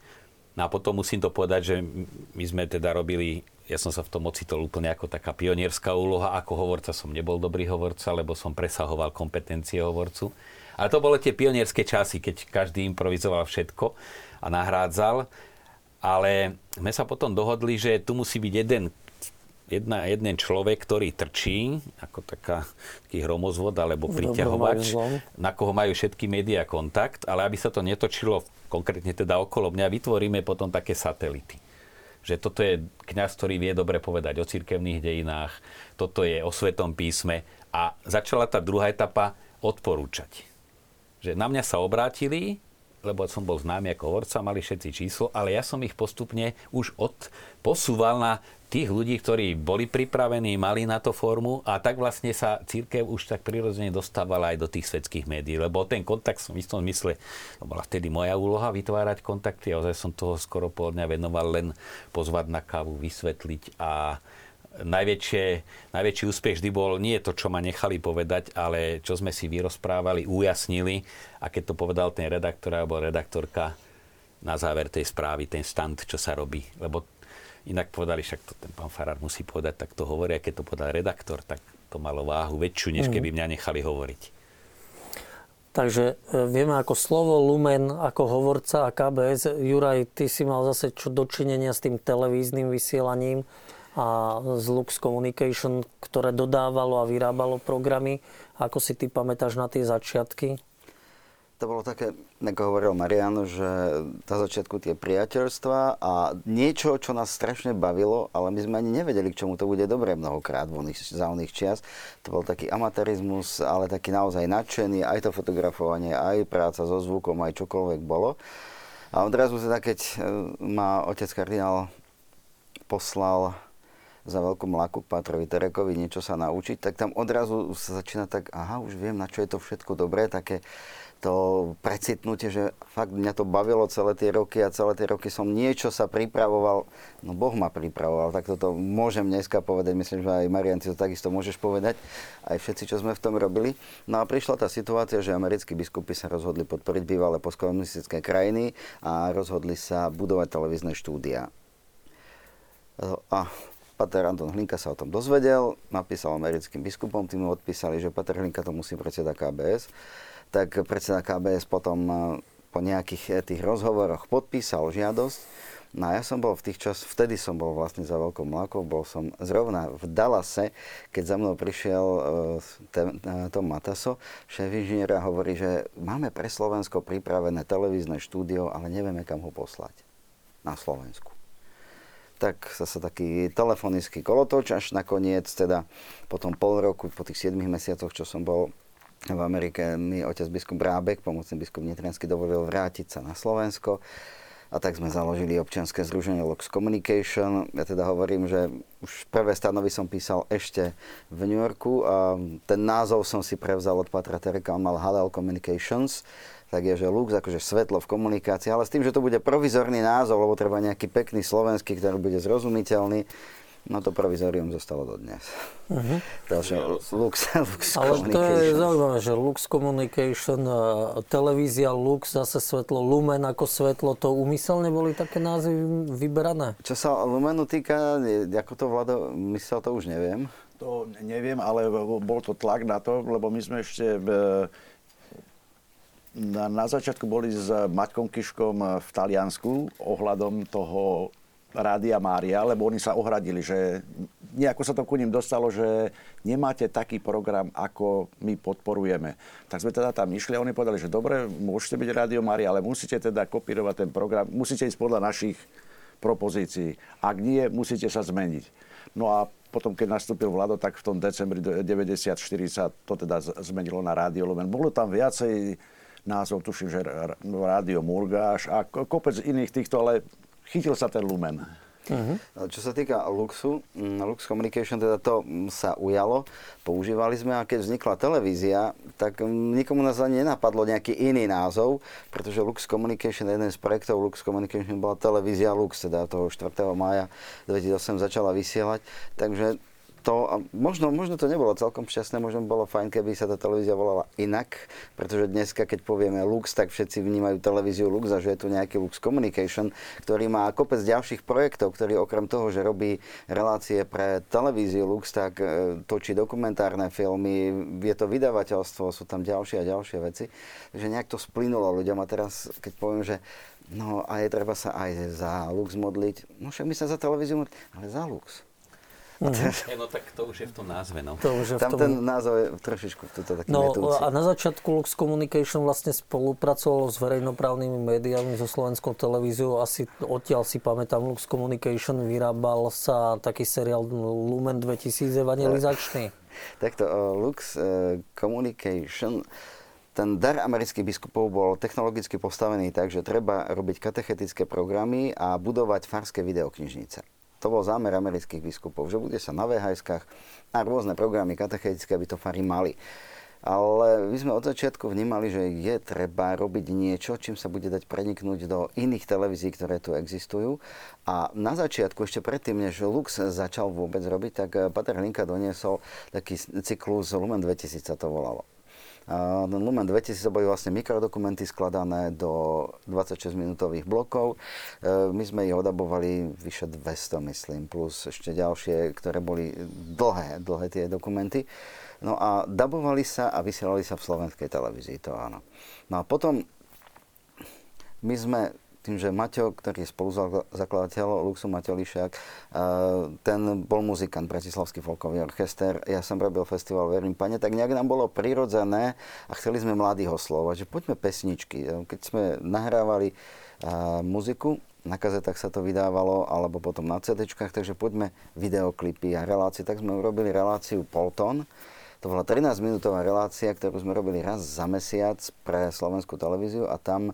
No a potom musím to povedať, že my sme teda robili ja som sa v tom ocitol úplne ako taká pionierská úloha. Ako hovorca som nebol dobrý hovorca, lebo som presahoval kompetencie hovorcu. Ale to bolo tie pionierské časy, keď každý improvizoval všetko a nahrádzal. Ale sme sa potom dohodli, že tu musí byť jeden jedna, jeden človek, ktorý trčí, ako taká, taký hromozvod alebo priťahovač, na koho majú všetky médiá kontakt, ale aby sa to netočilo konkrétne teda okolo mňa, vytvoríme potom také satelity že toto je kňaz, ktorý vie dobre povedať o cirkevných dejinách, toto je o Svetom písme a začala tá druhá etapa odporúčať. Že na mňa sa obrátili, lebo som bol známy ako hovorca, mali všetci číslo, ale ja som ich postupne už od, posúval na tých ľudí, ktorí boli pripravení, mali na to formu a tak vlastne sa církev už tak prirodzene dostávala aj do tých svetských médií, lebo ten kontakt som v istom mysle, to bola vtedy moja úloha vytvárať kontakty a ozaj som toho skoro pol dňa venoval len pozvať na kávu, vysvetliť a najväčšie, najväčší úspech vždy bol nie to, čo ma nechali povedať, ale čo sme si vyrozprávali, ujasnili a keď to povedal ten redaktor alebo redaktorka na záver tej správy, ten stand, čo sa robí. Lebo Inak povedali, však to ten pán Farár musí povedať, tak to hovorí, a keď to povedal redaktor, tak to malo váhu väčšiu, než keby mhm. mňa nechali hovoriť. Takže e, vieme ako slovo Lumen, ako hovorca a KBS. Juraj, ty si mal zase čo dočinenia s tým televíznym vysielaním a z Lux Communication, ktoré dodávalo a vyrábalo programy. Ako si ty pamätáš na tie začiatky? to bolo také, ako hovoril Marian, že na začiatku tie priateľstva a niečo, čo nás strašne bavilo, ale my sme ani nevedeli, k čomu to bude dobré mnohokrát v oných, za oných čias. To bol taký amatérizmus, ale taký naozaj nadšený, aj to fotografovanie, aj práca so zvukom, aj čokoľvek bolo. A odrazu teda, keď e, ma otec kardinál poslal za veľkú mlaku k Pátrovi Terekovi niečo sa naučiť, tak tam odrazu sa začína tak, aha, už viem, na čo je to všetko dobré, také to precitnutie, že fakt mňa to bavilo celé tie roky a celé tie roky som niečo sa pripravoval, no Boh ma pripravoval, tak toto môžem dneska povedať, myslím, že aj Marian, ty to takisto môžeš povedať, aj všetci, čo sme v tom robili. No a prišla tá situácia, že americkí biskupy sa rozhodli podporiť bývalé postkomunistické krajiny a rozhodli sa budovať televízne štúdia. A Pater Anton Hlinka sa o tom dozvedel, napísal americkým biskupom, tým odpísali, že Pater Hlinka to musí predseda KBS tak predseda KBS potom eh, po nejakých eh, tých rozhovoroch podpísal žiadosť. No a ja som bol v tých čas, vtedy som bol vlastne za veľkou mlákou, bol som zrovna v Dallase, keď za mnou prišiel uh, Tom Mataso, šéf inžiniera, hovorí, že máme pre Slovensko pripravené televízne štúdio, ale nevieme, kam ho poslať. Na Slovensku tak zase taký telefonický kolotoč, až nakoniec teda potom pol roku, po tých 7 mesiacoch, čo som bol v Amerike mi otec biskup Brábek, pomocný biskup Nitriansky, dovolil vrátiť sa na Slovensko. A tak sme založili občianske združenie Lux Communication. Ja teda hovorím, že už prvé stanovy som písal ešte v New Yorku a ten názov som si prevzal od Patra Tereka, on mal Hadal Communications tak je, že Lux, akože svetlo v komunikácii, ale s tým, že to bude provizorný názov, lebo treba nejaký pekný slovenský, ktorý bude zrozumiteľný, No to provizorium zostalo dodnes. Uh-huh. Ďalšie, Lux, Lux Ale to je zaujímavé, že Lux Communication, televízia Lux, zase svetlo, Lumen ako svetlo, to úmyselne boli také názvy vyberané? Čo sa Lumenu týka, ako to Vlado myslel, to už neviem. To neviem, ale bol to tlak na to, lebo my sme ešte v, na, na začiatku boli s Maťkom Kiškom v Taliansku ohľadom toho Rádia Mária, lebo oni sa ohradili, že nejako sa to ku ním dostalo, že nemáte taký program, ako my podporujeme. Tak sme teda tam išli a oni povedali, že dobre, môžete byť Rádio Mária, ale musíte teda kopírovať ten program, musíte ísť podľa našich propozícií. Ak nie, musíte sa zmeniť. No a potom, keď nastúpil Vlado, tak v tom decembri 94 sa to teda zmenilo na Rádio Lumen. Bolo tam viacej názov, tuším, že Rádio Murgáš a kopec iných týchto, ale chytil sa ten lumen. Uh-huh. Čo sa týka Luxu, mm, Lux Communication, teda to mm, sa ujalo, používali sme a keď vznikla televízia, tak mm, nikomu nás ani nenapadlo nejaký iný názov, pretože Lux Communication, jeden z projektov Lux Communication bola televízia Lux, teda toho 4. mája 2008 začala vysielať, takže to, a možno, možno to nebolo celkom šťastné, možno bolo fajn, keby sa tá televízia volala inak, pretože dneska, keď povieme Lux, tak všetci vnímajú televíziu Lux a že je tu nejaký Lux Communication, ktorý má kopec ďalších projektov, ktorý okrem toho, že robí relácie pre televíziu Lux, tak e, točí dokumentárne filmy, je to vydavateľstvo, sú tam ďalšie a ďalšie veci. Takže nejak to splynulo ľuďom a teraz, keď poviem, že No a je treba sa aj za Lux modliť. No však my sa za televíziu modliť, ale za Lux. [LAUGHS] Mm-hmm. No tak to už je v tom názve, no. To už je Tam v tom... ten názov je trošičku tuto taký No metúci. a na začiatku Lux Communication vlastne spolupracovalo s verejnoprávnymi médiami, so slovenskou televíziou. Asi odtiaľ si pamätám, Lux Communication vyrábal sa taký seriál Lumen 2000 evangelizačný. [LAUGHS] Takto, Lux uh, Communication ten dar amerických biskupov bol technologicky postavený tak, že treba robiť katechetické programy a budovať farské videoknižnice. To bol zámer amerických biskupov, že bude sa na vhs a rôzne programy katechetické, aby to fary mali. Ale my sme od začiatku vnímali, že je treba robiť niečo, čím sa bude dať preniknúť do iných televízií, ktoré tu existujú. A na začiatku, ešte predtým, než Lux začal vôbec robiť, tak Pater Linka doniesol taký cyklus Lumen 2000 sa to volalo. Lumen 2000 boli vlastne mikrodokumenty skladané do 26-minútových blokov. E, my sme ich odabovali vyše 200, myslím, plus ešte ďalšie, ktoré boli dlhé, dlhé tie dokumenty. No a dabovali sa a vysielali sa v slovenskej televízii, to áno. No a potom my sme tým, že Maťo, ktorý je spoluzakladateľ Luxu, Maťo Lišák, ten bol muzikant, Bratislavský folkový orchester, ja som robil festival Verím Pane, tak nejak nám bolo prirodzené a chceli sme mladých oslovať, že poďme pesničky. Keď sme nahrávali muziku, na kazetách sa to vydávalo, alebo potom na CD, takže poďme videoklipy a relácie. Tak sme urobili reláciu Polton, to bola 13-minútová relácia, ktorú sme robili raz za mesiac pre slovenskú televíziu a tam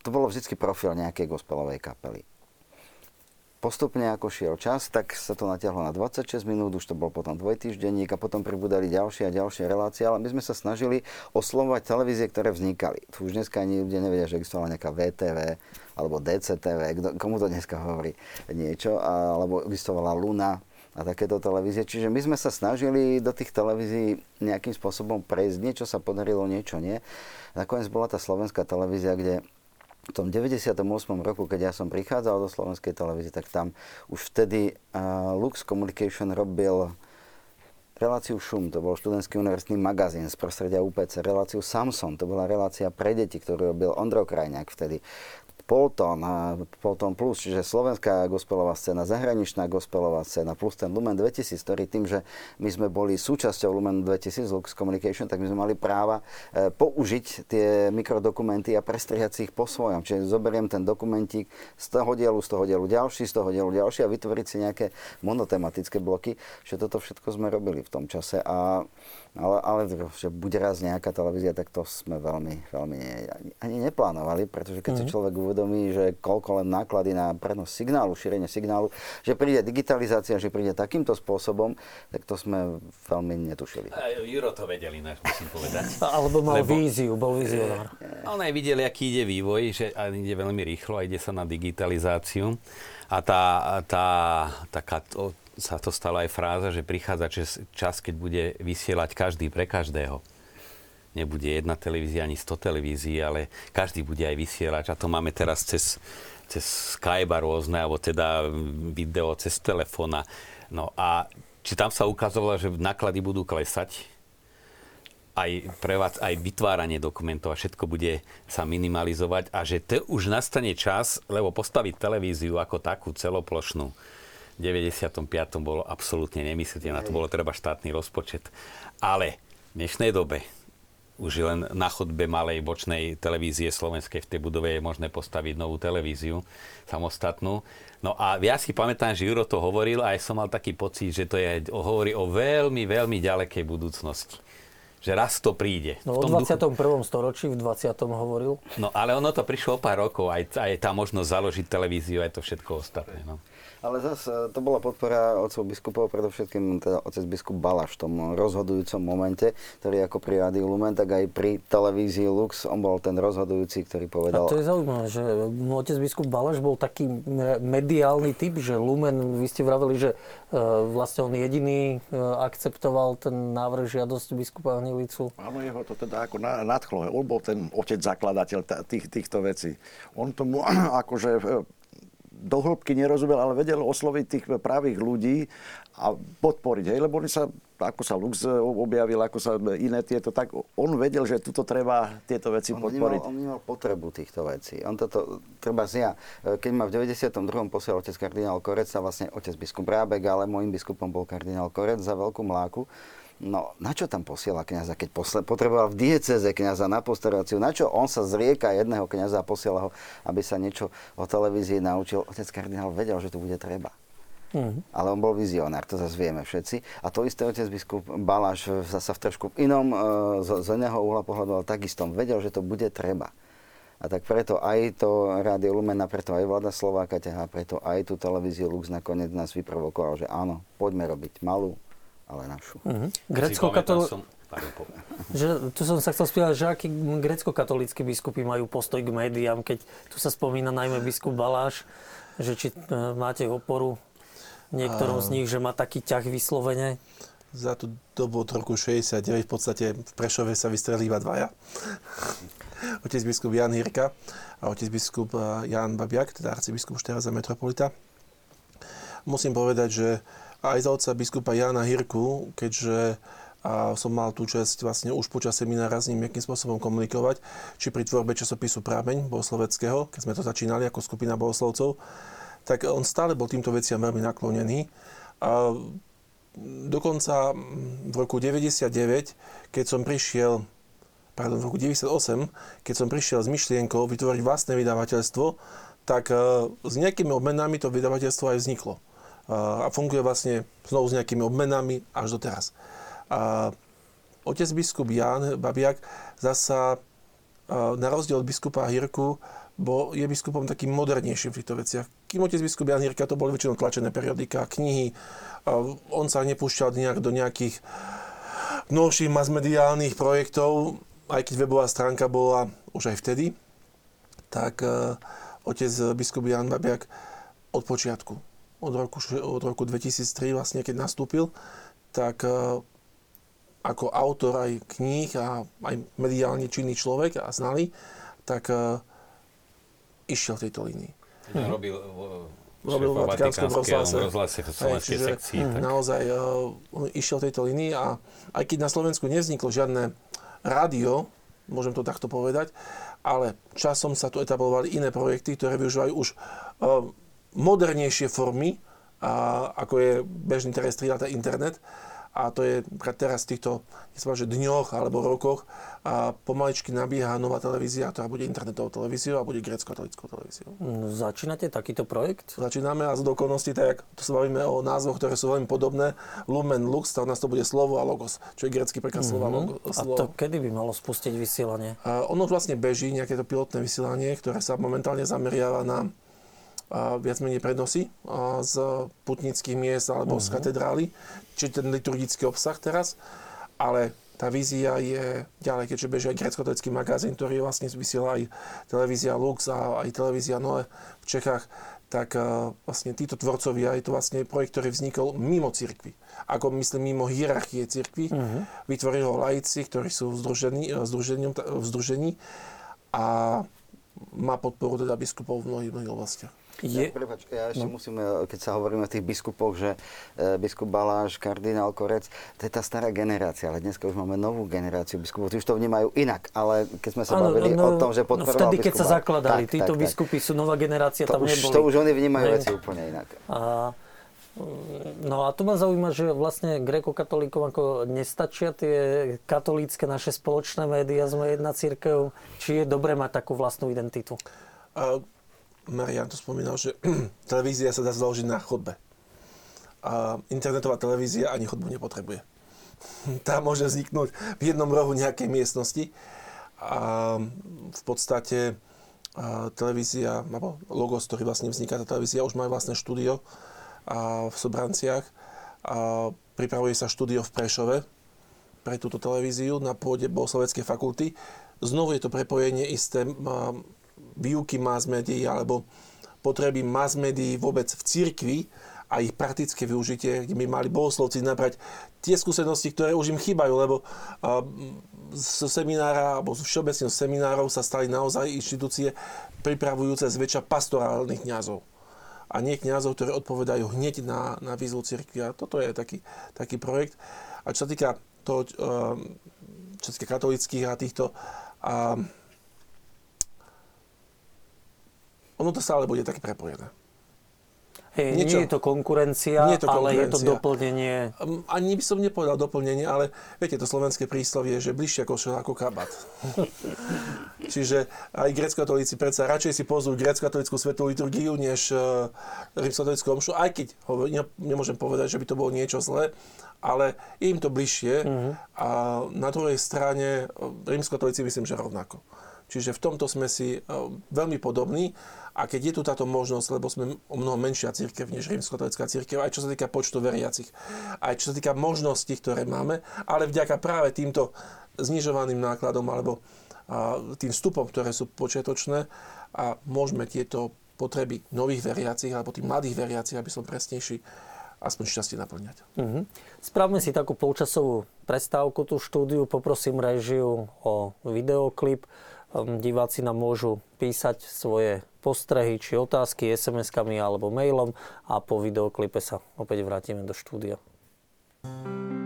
to bolo vždy profil nejakej gospelovej kapely. Postupne ako šiel čas, tak sa to natiahlo na 26 minút, už to bol potom dvojtýždenník a potom pribudali ďalšie a ďalšie relácie, ale my sme sa snažili oslovovať televízie, ktoré vznikali. Tu už dneska ani ľudia nevedia, že existovala nejaká VTV alebo DCTV, kto, komu to dneska hovorí niečo, alebo existovala Luna, a takéto televízie. Čiže my sme sa snažili do tých televízií nejakým spôsobom prejsť. Niečo sa podarilo, niečo nie. Nakoniec bola tá slovenská televízia, kde v tom 98. roku, keď ja som prichádzal do slovenskej televízie, tak tam už vtedy uh, Lux Communication robil reláciu Šum, to bol študentský univerzitný magazín z prostredia UPC, reláciu Samson, to bola relácia pre deti, ktorú robil Ondro Krajňák vtedy. Polton, Polton Plus, čiže slovenská gospelová scéna, zahraničná gospelová scéna, plus ten Lumen 2000, ktorý tým, že my sme boli súčasťou Lumen 2000 Lux Communication, tak my sme mali práva e, použiť tie mikrodokumenty a prestrihať si ich po svojom. Čiže zoberiem ten dokumentík z toho dielu, z toho dielu ďalší, z toho dielu ďalší a vytvoriť si nejaké monotematické bloky, že toto všetko sme robili v tom čase. A ale, ale že bude raz nejaká televízia, tak to sme veľmi, veľmi nie, ani neplánovali, pretože keď mm. si mhm. človek uvedomí, že koľko len náklady na prenos signálu, šírenie signálu, že príde digitalizácia, že príde takýmto spôsobom, tak to sme veľmi netušili. A Juro to vedeli, musím povedať. [LAUGHS] Alebo mal Lebo, víziu, bol vizionár. On aj videl, aký ide vývoj, že ide veľmi rýchlo a ide sa na digitalizáciu. A tá, tá taká sa to stala aj fráza, že prichádza čas, keď bude vysielať každý pre každého. Nebude jedna televízia ani 100 televízií, ale každý bude aj vysielať. A to máme teraz cez, cez Skype rôzne, alebo teda video cez telefóna. No a či tam sa ukazovalo, že náklady budú klesať, aj pre vás, aj vytváranie dokumentov a všetko bude sa minimalizovať a že to už nastane čas, lebo postaviť televíziu ako takú celoplošnú, 95. bolo absolútne nemysliteľné, na to bolo treba štátny rozpočet. Ale v dnešnej dobe už len na chodbe malej bočnej televízie slovenskej v tej budove je možné postaviť novú televíziu samostatnú. No a ja si pamätám, že Juro to hovoril a aj som mal taký pocit, že to je, hovorí o veľmi, veľmi ďalekej budúcnosti že raz to príde. No v tom o 21. Duchu... storočí, v 20. hovoril. No ale ono to prišlo o pár rokov, aj, aj tá možnosť založiť televíziu, aj to všetko ostatné. No. Ale zase to bola podpora otcov biskupov, predovšetkým teda otec biskup Balaš v tom rozhodujúcom momente, ktorý ako pri Rádiu Lumen, tak aj pri televízii Lux, on bol ten rozhodujúci, ktorý povedal... A to je zaujímavé, že otec biskup Balaš bol taký mediálny typ, že Lumen, vy ste vraveli, že e, vlastne on jediný e, akceptoval ten návrh žiadosť biskupa Hnilicu. Áno, jeho to teda ako nadchlo. On bol ten otec zakladateľ tých, týchto vecí. On tomu [CLEARS THROAT] akože e, do hĺbky nerozumel, ale vedel osloviť tých pravých ľudí a podporiť. Hej? Lebo oni sa, ako sa Lux objavil, ako sa iné tieto, tak on vedel, že tuto treba tieto veci on podporiť. Vnímal, on vnímal potrebu týchto vecí. On toto, treba z ja, keď ma v 92. posiel otec kardinál Korec, a vlastne otec biskup Rábek, ale môjim biskupom bol kardinál Korec za veľkú mláku, No, na čo tam posiela kniaza, keď posle, potreboval v dieceze kniaza na pastoráciu? Na čo on sa zrieka jedného kniaza a posiela ho, aby sa niečo o televízii naučil? Otec kardinál vedel, že to bude treba. Mm. Ale on bol vizionár, to zase vieme všetci. A to isté otec biskup Baláš zase v trošku inom, e, z, z iného uhla pohľadu, ale takisto vedel, že to bude treba. A tak preto aj to Rádio Lumen, a preto aj vláda Slováka ťahá, preto aj tú televíziu Lux nakoniec nás vyprovokoval, že áno, poďme robiť malú, ale našu. Uh-huh. Grecko-katol... [LAUGHS] Že, tu som sa chcel spýtať, že akí grecko-katolíckí biskupy majú postoj k médiám, keď tu sa spomína najmä biskup Baláš, že či uh, máte oporu niektorom z nich, že má taký ťah vyslovene? Za tú dobu od roku 69 v podstate v Prešove sa vystrelili iba dvaja. [LAUGHS] otec biskup Jan Hirka a otec biskup e, Jan Babiak, teda arcibiskup Šteraza metropolita. Musím povedať, že aj za otca biskupa Jana Hirku, keďže a som mal tú čest vlastne už počas seminára s ním nejakým spôsobom komunikovať, či pri tvorbe časopisu Prámeň bohosloveckého, keď sme to začínali ako skupina bohoslovcov, tak on stále bol týmto veciam veľmi naklonený. A dokonca v roku 99, keď som prišiel, pardon, v roku 98, keď som prišiel s myšlienkou vytvoriť vlastné vydavateľstvo, tak e, s nejakými obmenami to vydavateľstvo aj vzniklo a funguje vlastne znovu s nejakými obmenami až do teraz. A otec biskup Jan Babiak zasa na rozdiel od biskupa Hirku bo je biskupom takým modernejším v týchto veciach. Kým otec biskup Jan Hirka to boli väčšinou tlačené periodika, knihy, on sa nepúšťal nejak do nejakých novších masmediálnych projektov, aj keď webová stránka bola už aj vtedy, tak otec biskup Jan Babiak od počiatku od roku, od roku 2003 vlastne, keď nastúpil, tak e, ako autor aj kníh a aj mediálne činný človek a znalý, tak uh, išiel v tejto línii. Teda mhm. robil robil v Vatikánskom rozhlase. rozhlase v slovenskej sekcii. Tak. Naozaj uh, išiel v tejto línii a aj keď na Slovensku nevzniklo žiadne rádio, môžem to takto povedať, ale časom sa tu etablovali iné projekty, ktoré využívajú už uh, modernejšie formy, a, ako je bežný terestriál, internet. A to je teraz v týchto že dňoch alebo rokoch a pomaličky nabieha nová televízia, ktorá bude internetovou televíziou a bude grecko-katolickou televíziou. No, začínate takýto projekt? Začíname a z dokonosti, tak to sa bavíme o názvoch, ktoré sú veľmi podobné. Lumen Lux, u nás to bude slovo a logos, čo je grecký preklad slova mm-hmm. A to kedy by malo spustiť vysielanie? A ono vlastne beží, nejaké to pilotné vysielanie, ktoré sa momentálne zameriava na viac menej prenosy z putnických miest alebo uh-huh. z mhm. katedrály, či ten liturgický obsah teraz, ale tá vízia je ďalej, keďže beží aj grecko magazín, ktorý vlastne vysiela aj televízia Lux a aj televízia Noe v Čechách, tak uh, vlastne títo tvorcovia, je to vlastne projekt, ktorý vznikol mimo cirkvi. Ako myslím, mimo hierarchie cirkvi. Uh-huh. Vytvorili ho laici, ktorí sú v združení, v združení a má podporu teda biskupov v mnohých, mnohých oblastiach. Je... Ja, prepač, ja ešte no. musím, e, keď sa hovoríme o tých biskupoch, že e, biskup Baláš, kardinál Korec, to je tá stará generácia, ale dneska už máme novú generáciu biskupov, tí už to vnímajú inak, ale keď sme sa ano, bavili no, o tom, že podporoval no, vtedy, keď sa zakladali, tak, títo tak, biskupy sú nová generácia, to tam už, neboli. To už oni vnímajú ne? veci úplne inak. A, No a tu ma zaujíma, že vlastne grekokatolíkom ako nestačia tie katolícke naše spoločné médiá, sme jedna církev, či je dobre mať takú vlastnú identitu? A Marian to spomínal, že [CLEARS THROAT] televízia sa dá založiť na chodbe. A internetová televízia ani chodbu nepotrebuje. [LAUGHS] Tá môže vzniknúť v jednom rohu nejakej miestnosti a v podstate televízia, alebo Logos, ktorý vlastne vzniká, tá televízia už má vlastné štúdio v Sobranciach. A pripravuje sa štúdio v Prešove pre túto televíziu na pôde Bohosloveckej fakulty. Znovu je to prepojenie isté výuky mass médií alebo potreby mass médií vôbec v cirkvi a ich praktické využitie, kde by mali bohoslovci nabrať tie skúsenosti, ktoré už im chýbajú, lebo z seminára alebo z všeobecného seminárov sa stali naozaj inštitúcie pripravujúce zväčša pastorálnych kňazov a nie kňazov, ktorí odpovedajú hneď na, na výzvu cirkvi. A toto je taký, taký projekt. A čo sa týka toho, ehm, čo sa týka katolických a týchto, a ono to stále bude také prepojené. Hej, Niečo, nie je to konkurencia, nie je to konkurencia, ale je to doplnenie. Ehm, ani by som nepovedal doplnenie, ale viete, to slovenské príslovie, že bližšie košel ako kabát. [LAUGHS] Čiže aj grecko-katolíci predsa radšej si pozrú grecko-katolickú svetú liturgiu, než uh, rímsko-katolickú omšu, aj keď ho, ne, nemôžem povedať, že by to bolo niečo zlé, ale im to bližšie. Uh-huh. A na druhej strane e, rímsko-katolíci myslím, že rovnako. Čiže v tomto sme si uh, veľmi podobní. A keď je tu táto možnosť, lebo sme o mnoho menšia církev než rímskokatolická církev, aj čo sa týka počtu veriacich, aj čo sa týka možností, ktoré máme, ale vďaka práve týmto znižovaným nákladom alebo a, tým vstupom, ktoré sú počiatočné a môžeme tieto potreby nových veriacich alebo tých mladých veriacich, aby som presnejší, aspoň šťastie naplňať. Mm-hmm. Spravme si takú polčasovú prestávku, tú štúdiu, poprosím režiu o videoklip. Ehm, diváci nám môžu písať svoje postrehy či otázky SMS-kami alebo mailom a po videoklipe sa opäť vrátime do štúdia. Ty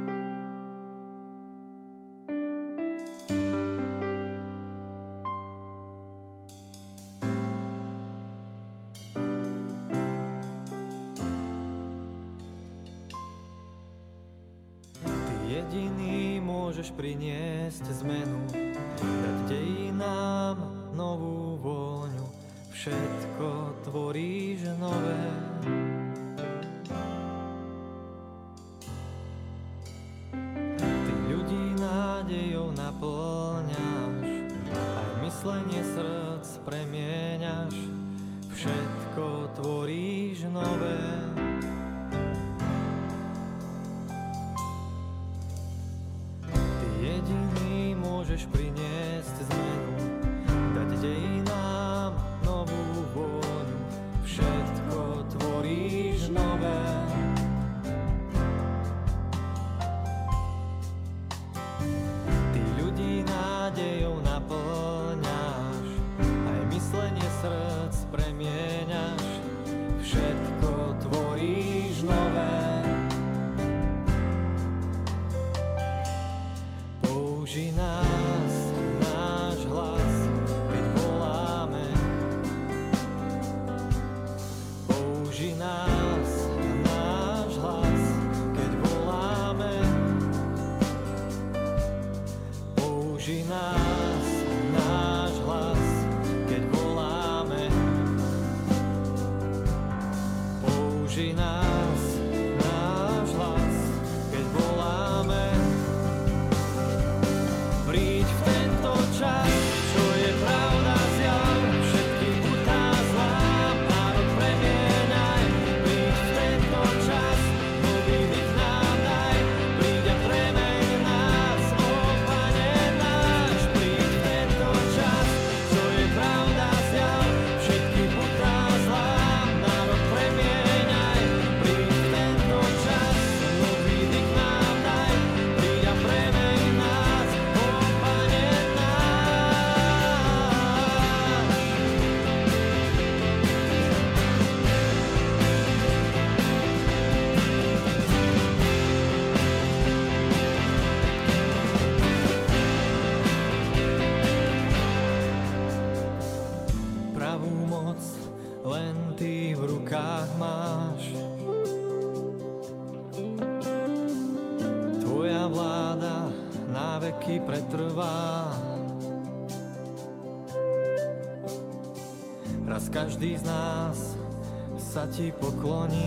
sa ti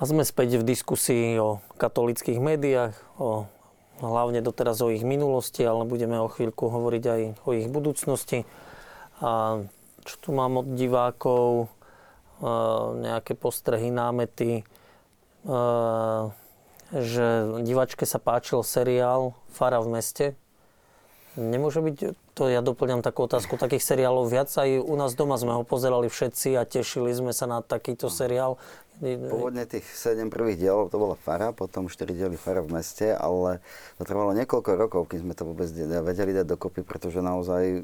A sme späť v diskusii o katolických médiách, o, hlavne doteraz o ich minulosti, ale budeme o chvíľku hovoriť aj o ich budúcnosti. A čo tu mám od divákov, e, nejaké postrehy, námety, e, že divačke sa páčil seriál Fara v meste. Nemôže byť, to ja doplňam takú otázku, takých seriálov viac. Aj u nás doma sme ho pozerali všetci a tešili sme sa na takýto seriál. Pôvodne tých 7 prvých dielov to bola Fara, potom 4 diely Fara v meste, ale to trvalo niekoľko rokov, kým sme to vôbec vedeli dať dokopy, pretože naozaj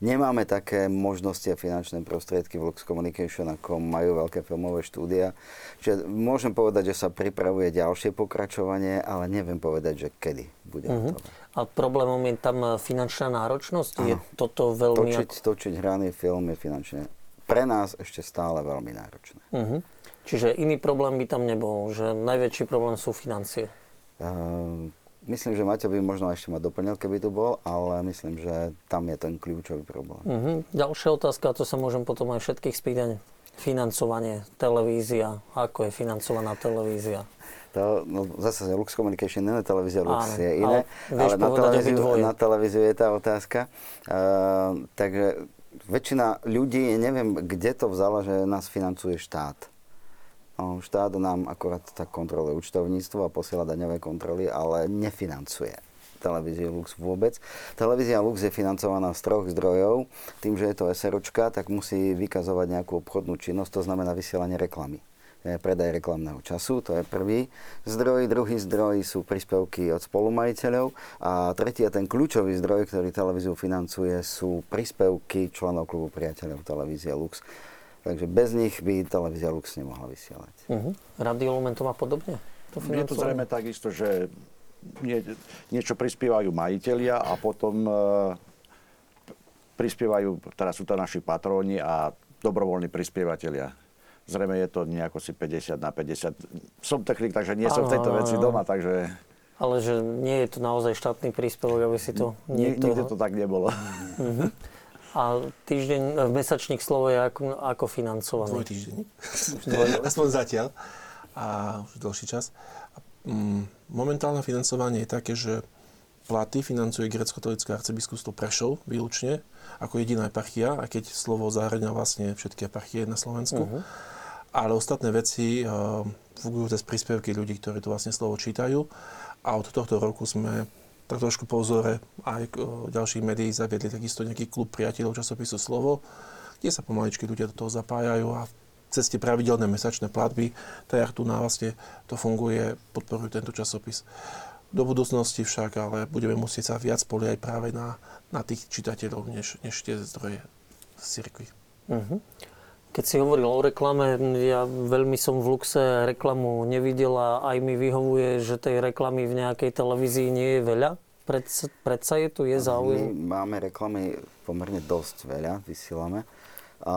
nemáme také možnosti a finančné prostriedky v Lux Communication, ako majú veľké filmové štúdia. Čiže môžem povedať, že sa pripravuje ďalšie pokračovanie, ale neviem povedať, že kedy bude Mhm. hotové. A problémom je tam finančná náročnosť? Je Áno. toto veľmi... Točiť, točiť hraný film je finančne pre nás ešte stále veľmi náročné. Mhm. Čiže iný problém by tam nebol, že najväčší problém sú financie. Uh, myslím, že Maťo by možno ešte ma doplnil, keby tu bol, ale myslím, že tam je ten kľúčový problém. Mhm. Ďalšia otázka, to sa môžem potom aj všetkých spýtať. Financovanie, televízia. Ako je financovaná televízia? To, no, zase Lux Communication, nie televízia Lux Áno, je iné, ale ale na televíziu, na televíziu je tá otázka. Uh, takže väčšina ľudí, neviem, kde to vzala, že nás financuje štát. No, štát nám akorát tak kontroluje účtovníctvo a posiela daňové kontroly, ale nefinancuje televíziu Lux vôbec. Televízia Lux je financovaná z troch zdrojov. Tým, že je to SROčka, tak musí vykazovať nejakú obchodnú činnosť, to znamená vysielanie reklamy. Je predaj reklamného času, to je prvý zdroj. Druhý zdroj sú príspevky od spolumajiteľov. A tretí a ten kľúčový zdroj, ktorý televíziu financuje, sú príspevky členov klubu priateľov televízie Lux. Takže bez nich by televízia Lux nemohla vysielať. Mhm. Radio Lumen to má podobne? To Je to zrejme takisto, že nie, niečo prispievajú majiteľia a potom e, prispievajú, teraz sú to naši patróni a dobrovoľní prispievateľia. Zrejme je to nejako si 50 na 50. Som technik, takže nie som Áno, v tejto veci áno. doma, takže Ale že nie je to naozaj štátny príspevok, aby si to... ni- niekto- nikde to tak nebolo. A týždeň, v mesačník slovo je ako, ako financovaný. Dvoj týždeň. [LAUGHS] Aspoň zatiaľ. A už dlhší čas. Mm, momentálne financovanie je také, že platy financuje grecko-katolické arcibiskupstvo Prešov výlučne, ako jediná eparchia, a keď slovo zahrania vlastne všetky eparchie na Slovensku. Mhm. Ale ostatné veci uh, fungujú cez príspevky ľudí, ktorí to vlastne slovo čítajú. A od tohto roku sme tak trošku po vzore aj uh, ďalších médií zaviedli takisto nejaký klub priateľov časopisu Slovo, kde sa pomaličky ľudia do toho zapájajú a cez tie pravidelné mesačné platby, tak tu na vlastne to funguje, podporujú tento časopis. Do budúcnosti však ale budeme musieť sa viac spoliehať práve na, na tých čitateľov, než, než tie zdroje z cirkvi. Mhm. Keď si hovoril o reklame, ja veľmi som v Luxe reklamu nevidel a aj mi vyhovuje, že tej reklamy v nejakej televízii nie je veľa. Predsa, predsa je tu, je My záujem. máme reklamy pomerne dosť veľa, vysielame. A,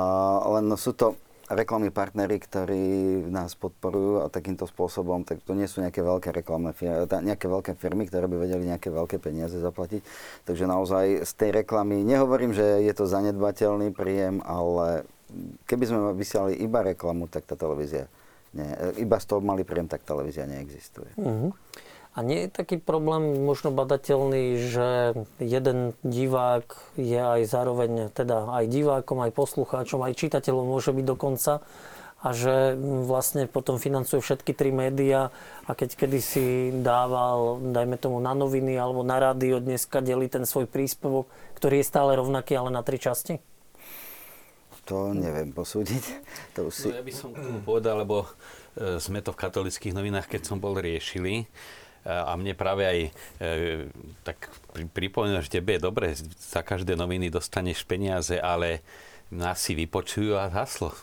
len sú to reklamy partnery, ktorí nás podporujú a takýmto spôsobom, tak to nie sú nejaké veľké reklamné firmy, nejaké veľké firmy, ktoré by vedeli nejaké veľké peniaze zaplatiť. Takže naozaj z tej reklamy, nehovorím, že je to zanedbateľný príjem, ale keby sme vysielali iba reklamu, tak tá televízia, nie, iba z toho mali príjem, tak televízia neexistuje. Mhm. A nie je taký problém možno badateľný, že jeden divák je aj zároveň teda aj divákom, aj poslucháčom, aj čitateľom môže byť dokonca a že vlastne potom financuje všetky tri médiá a keď kedysi dával, dajme tomu na noviny alebo na rádio, dneska delí ten svoj príspevok, ktorý je stále rovnaký, ale na tri časti? To neviem posúdiť. To už si... No ja by som povedal, lebo e, sme to v katolických novinách, keď som bol riešili, a mne práve aj e, tak pri, že tebe je dobre, za každé noviny dostaneš peniaze, ale nás si vypočujú a haslo.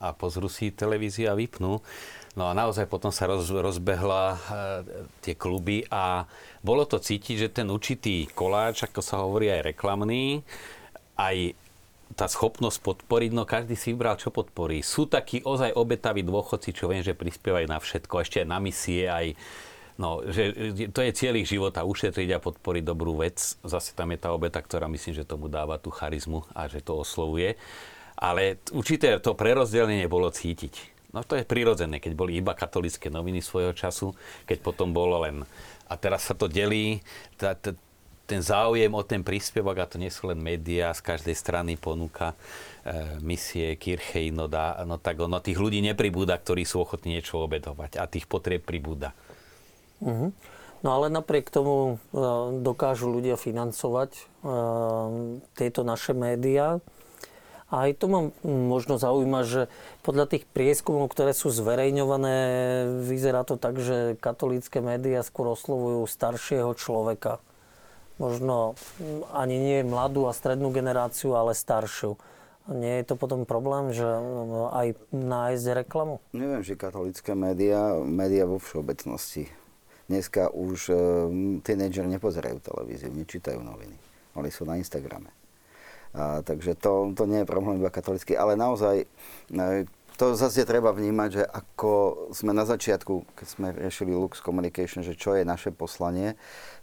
A pozrú si televíziu a vypnú. No a naozaj potom sa roz, rozbehla e, tie kluby a bolo to cítiť, že ten určitý koláč, ako sa hovorí aj reklamný, aj tá schopnosť podporiť, no každý si vybral, čo podporí. Sú takí ozaj obetaví dôchodci, čo viem, že prispievajú na všetko, ešte aj na misie, aj No, že to je cieľ ich života, ušetriť a podporiť dobrú vec. Zase tam je tá obeta, ktorá myslím, že tomu dáva tú charizmu a že to oslovuje. Ale určité to prerozdelenie bolo cítiť. No to je prirodzené, keď boli iba katolické noviny svojho času, keď potom bolo len... A teraz sa to delí, ten záujem o ten príspevok, a to nie sú len médiá, z každej strany ponúka e, misie, kirche, no, dá, no tak ono, tých ľudí nepribúda, ktorí sú ochotní niečo obedovať a tých potrieb pribúda. Mhm. No ale napriek tomu e, dokážu ľudia financovať e, tieto naše médiá. A aj to ma možno zaujíma, že podľa tých prieskumov, ktoré sú zverejňované, vyzerá to tak, že katolícke médiá skôr oslovujú staršieho človeka. Možno mm, ani nie mladú a strednú generáciu, ale staršiu. Nie je to potom problém, že mm, aj nájsť reklamu? Neviem, že katolické médiá, médiá vo všeobecnosti. Dneska už e, tínedžeri nepozerajú televíziu, nečítajú noviny. Oni sú na Instagrame. A, takže to, to nie je problém iba katolický, ale naozaj e, to zase treba vnímať, že ako sme na začiatku, keď sme riešili Lux Communication, že čo je naše poslanie,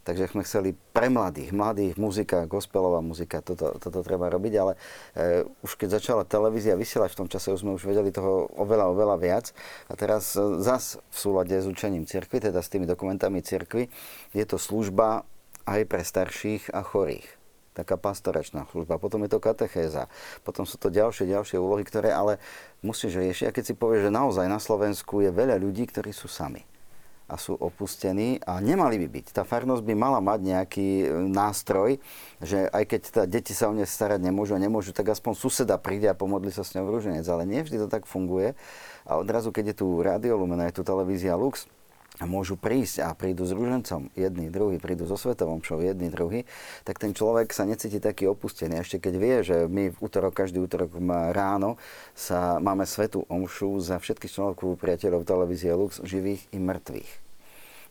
takže sme chceli pre mladých, mladých, muzika, gospelová muzika, toto, toto treba robiť, ale e, už keď začala televízia vysielať, v tom čase už sme už vedeli toho oveľa, oveľa viac. A teraz e, zas v súlade s učením cirkvi, teda s tými dokumentami cirkvi, je to služba aj pre starších a chorých taká pastoračná služba, potom je to katechéza, potom sú to ďalšie, ďalšie úlohy, ktoré ale musíš riešiť. A keď si povieš, že naozaj na Slovensku je veľa ľudí, ktorí sú sami a sú opustení a nemali by byť. Tá farnosť by mala mať nejaký e, nástroj, že aj keď tá deti sa o ne starať nemôžu a nemôžu, tak aspoň suseda príde a pomodli sa s ňou v rúženec. Ale nie vždy to tak funguje. A odrazu, keď je tu Radio Lumena, je tu televízia Lux, a môžu prísť a prídu s rúžencom, jedný, druhý, prídu so svetovom šou, jedný, druhý, tak ten človek sa necíti taký opustený. Ešte keď vie, že my v útorok, každý útorok ráno sa máme svetú omšu za všetkých členov priateľov televízie Lux, živých i mŕtvych.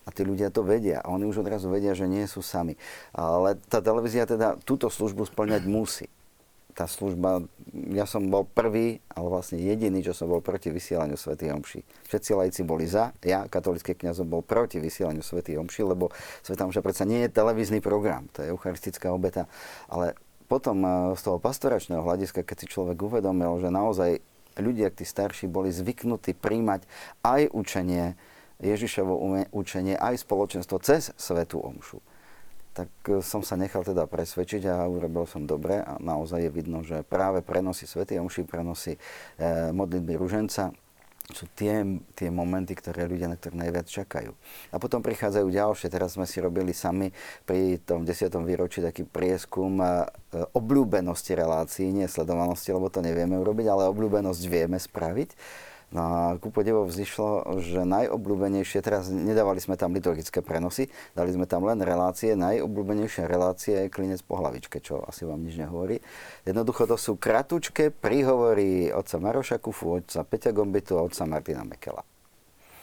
A tí ľudia to vedia a oni už odrazu vedia, že nie sú sami. Ale tá televízia teda túto službu splňať musí tá služba, ja som bol prvý, ale vlastne jediný, čo som bol proti vysielaniu Sv. Omši. Všetci lajci boli za, ja, katolický kniaz, bol proti vysielaniu Sv. Omši, lebo Sv. Omša predsa nie je televízny program, to je eucharistická obeta, ale potom eh, z toho pastoračného hľadiska, keď si človek uvedomil, že naozaj ľudia, tí starší, boli zvyknutí príjmať aj učenie, Ježišovo učenie, aj spoločenstvo cez Svetú Omšu tak e, som sa nechal teda presvedčiť a urobil som dobre a naozaj je vidno, že práve prenosy Sv. Omši, prenosy e, modlitby ruženca sú tie, tie momenty, ktoré ľudia na ktoré najviac čakajú. A potom prichádzajú ďalšie. Teraz sme si robili sami pri tom 10. výročí taký prieskum e, obľúbenosti relácií, nie sledovanosti, lebo to nevieme urobiť, ale obľúbenosť vieme spraviť. No a ku podivu vzýšlo, že najobľúbenejšie, teraz nedávali sme tam liturgické prenosy, dali sme tam len relácie, najobľúbenejšia relácia je klinec po hlavičke, čo asi vám nič nehovorí. Jednoducho to sú kratučké príhovory otca Maroša Kufu, otca Peťa Gombitu a otca Martina Mekela.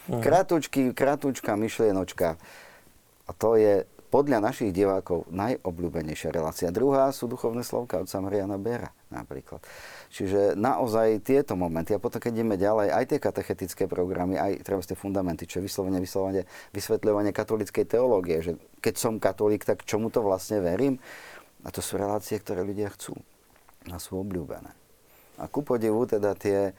Mhm. Kratučky, kratučká myšlienočka. A to je podľa našich divákov najobľúbenejšia relácia. Druhá sú duchovné slovka od Mariana Bera napríklad. Čiže naozaj tieto momenty, a potom keď ideme ďalej, aj tie katechetické programy, aj treba tie fundamenty, čo je vyslovene, vyslovene vysvetľovanie katolíckej teológie, že keď som katolík, tak čomu to vlastne verím? A to sú relácie, ktoré ľudia chcú a sú obľúbené. A ku podivu teda tie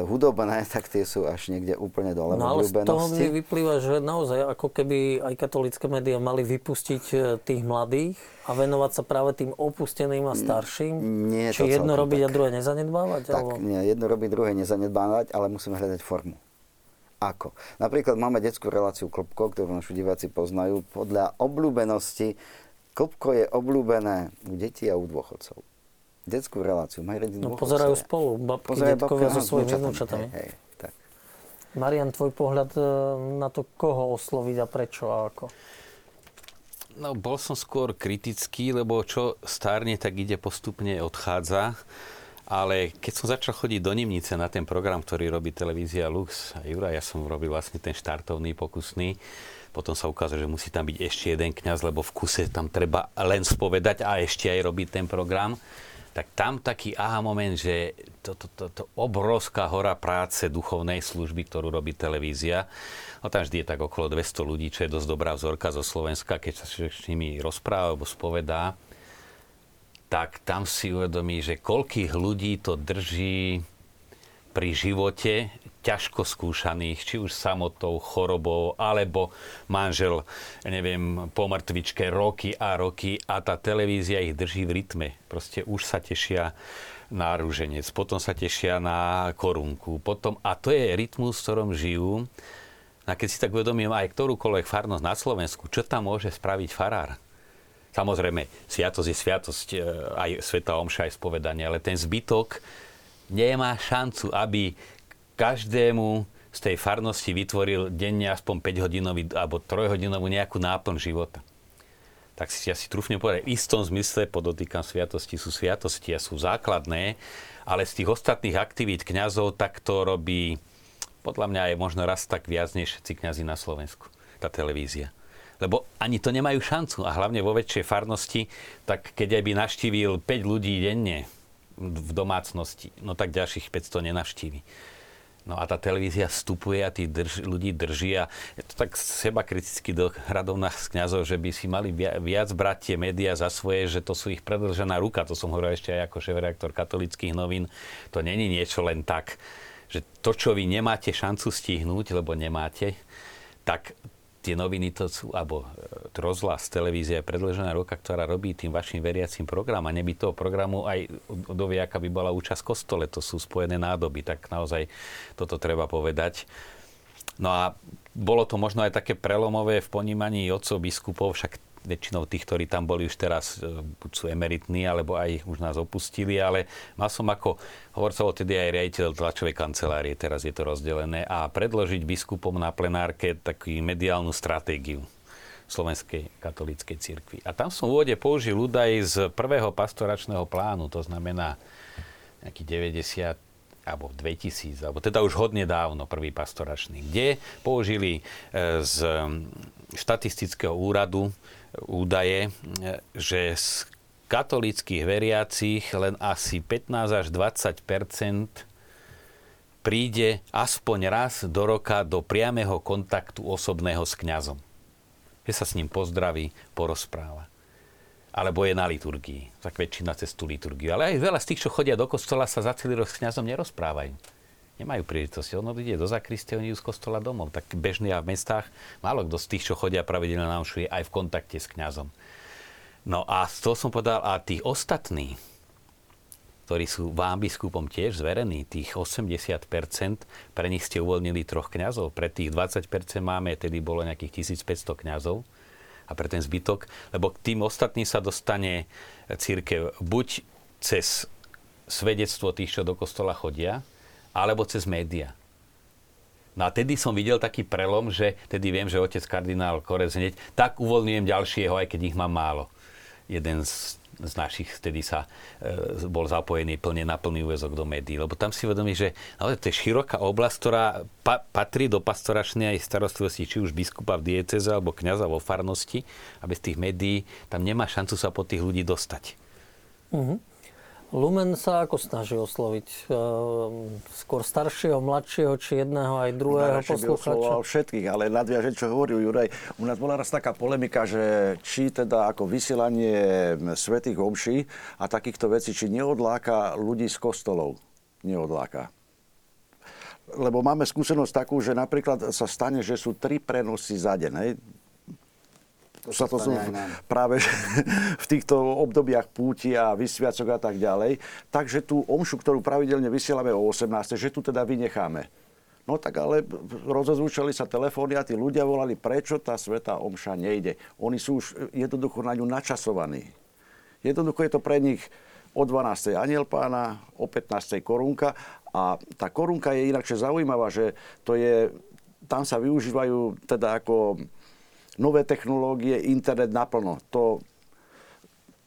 hudobné, [LAUGHS] tak tie sú až niekde úplne dole no, ale z toho mi vyplýva, že naozaj ako keby aj katolické médiá mali vypustiť e, tých mladých a venovať sa práve tým opusteným a starším? Nie Či jedno robiť tak. a druhé nezanedbávať? Tak, alebo? nie, jedno robiť, druhé nezanedbávať, ale musíme hľadať formu. Ako? Napríklad máme detskú reláciu Klopko, ktorú naši diváci poznajú. Podľa obľúbenosti Klopko je obľúbené u detí a u dôchodcov detskú reláciu. Majú no, pozerajú spolu, babky, pozerajú detkovia so svojimi vnúčatami. Hej, hej, tak. Marian, tvoj pohľad e, na to, koho osloviť a prečo a ako? No, bol som skôr kritický, lebo čo stárne, tak ide postupne odchádza. Ale keď som začal chodiť do Nimnice na ten program, ktorý robí televízia Lux a Jura, ja som robil vlastne ten štartovný, pokusný, potom sa ukázalo, že musí tam byť ešte jeden kňaz, lebo v kuse tam treba len spovedať a ešte aj robiť ten program tak tam taký aha moment, že to, to, to, to obrovská hora práce duchovnej služby, ktorú robí televízia, no tam vždy je tak okolo 200 ľudí, čo je dosť dobrá vzorka zo Slovenska, keď sa s nimi rozpráva alebo spovedá, tak tam si uvedomí, že koľkých ľudí to drží pri živote ťažko skúšaných, či už samotou, chorobou, alebo manžel, neviem, po mŕtvičke roky a roky a tá televízia ich drží v rytme. Proste už sa tešia na rúženec, potom sa tešia na korunku, potom, a to je rytmus, v ktorom žijú. A keď si tak uvedomím aj ktorúkoľvek farnosť na Slovensku, čo tam môže spraviť farár? Samozrejme, sviatosť je sviatosť, e, aj Sveta Omša, aj spovedanie, ale ten zbytok nemá šancu, aby každému z tej farnosti vytvoril denne aspoň 5-hodinový alebo 3-hodinovú nejakú náplň života. Tak si ja si trúfne povedať, v istom zmysle, podotýkam, sviatosti sú sviatosti a sú základné, ale z tých ostatných aktivít kňazov tak to robí podľa mňa aj možno raz tak viac než všetci kňazi na Slovensku, tá televízia. Lebo ani to nemajú šancu a hlavne vo väčšej farnosti, tak keď aj by naštívil 5 ľudí denne v domácnosti, no tak ďalších 500 nenavštívi. No a tá televízia vstupuje a tí drž, ľudí drží a je to tak seba kriticky do hradov nás kňazov, že by si mali viac brať tie médiá za svoje, že to sú ich predlžená ruka. To som hovoril ešte aj ako šéf-reaktor katolických novín. To není niečo len tak, že to, čo vy nemáte šancu stihnúť, lebo nemáte, tak tie noviny to sú, alebo e, rozhlas, televízia je predlžená roka, ktorá robí tým vašim veriacím program a neby toho programu aj dovie, aká by bola účasť kostole. To sú spojené nádoby, tak naozaj toto treba povedať. No a bolo to možno aj také prelomové v ponímaní otcov biskupov, však väčšinou tých, ktorí tam boli už teraz, e, buď sú emeritní, alebo aj už nás opustili, ale mal som ako, hovorcovo tedy aj riaditeľ tlačovej kancelárie, teraz je to rozdelené, a predložiť biskupom na plenárke takú mediálnu stratégiu Slovenskej katolíckej cirkvi. A tam som v úvode použil údaj z prvého pastoračného plánu, to znamená nejaký 90 alebo 2000, alebo teda už hodne dávno, prvý pastoračný, kde použili e, z štatistického úradu údaje, že z katolických veriacich len asi 15 až 20% príde aspoň raz do roka do priamého kontaktu osobného s kňazom. Že sa s ním pozdraví, porozpráva. Alebo je na liturgii. Tak väčšina cez liturgiu. Ale aj veľa z tých, čo chodia do kostola, sa za celý rok s kňazom nerozprávajú nemajú príležitosť. Ono ide do zakristie, oni z kostola domov. Tak bežne a v mestách málo kto z tých, čo chodia pravidelne na je aj v kontakte s kňazom. No a z toho som povedal, a tí ostatní, ktorí sú vám biskupom tiež zverení, tých 80%, pre nich ste uvoľnili troch kňazov, pre tých 20% máme, tedy bolo nejakých 1500 kňazov a pre ten zbytok, lebo k tým ostatným sa dostane církev buď cez svedectvo tých, čo do kostola chodia, alebo cez média. No a tedy som videl taký prelom, že tedy viem, že otec kardinál Korec hneď, tak uvoľňujem ďalšieho, aj keď ich mám málo. Jeden z, z našich vtedy sa e, bol zapojený plne na plný úvezok do médií, lebo tam si vedomí, že no, to je široká oblasť, ktorá pa, patrí do pastoračnej aj starostlivosti, či už biskupa v dieceze alebo kňaza vo farnosti a bez tých médií tam nemá šancu sa po tých ľudí dostať. Lumen sa ako snaží osloviť? Ehm, skôr staršieho, mladšieho, či jedného aj druhého by poslucháča? všetkých, ale nadviažem, čo hovoril Juraj. U nás bola raz taká polemika, že či teda ako vysielanie svetých omší a takýchto vecí, či neodláka ľudí z kostolov. Neodláka. Lebo máme skúsenosť takú, že napríklad sa stane, že sú tri prenosy za deň. Hej? To sa to sú práve v týchto obdobiach púti a vysviacok a tak ďalej. Takže tú omšu, ktorú pravidelne vysielame o 18, že tu teda vynecháme. No tak ale rozozvučali sa telefóny a tí ľudia volali, prečo tá sveta omša nejde. Oni sú už jednoducho na ňu načasovaní. Jednoducho je to pre nich o 12. aniel pána, o 15. korunka a tá korunka je inakšie zaujímavá, že to je, tam sa využívajú teda ako nové technológie, internet naplno. To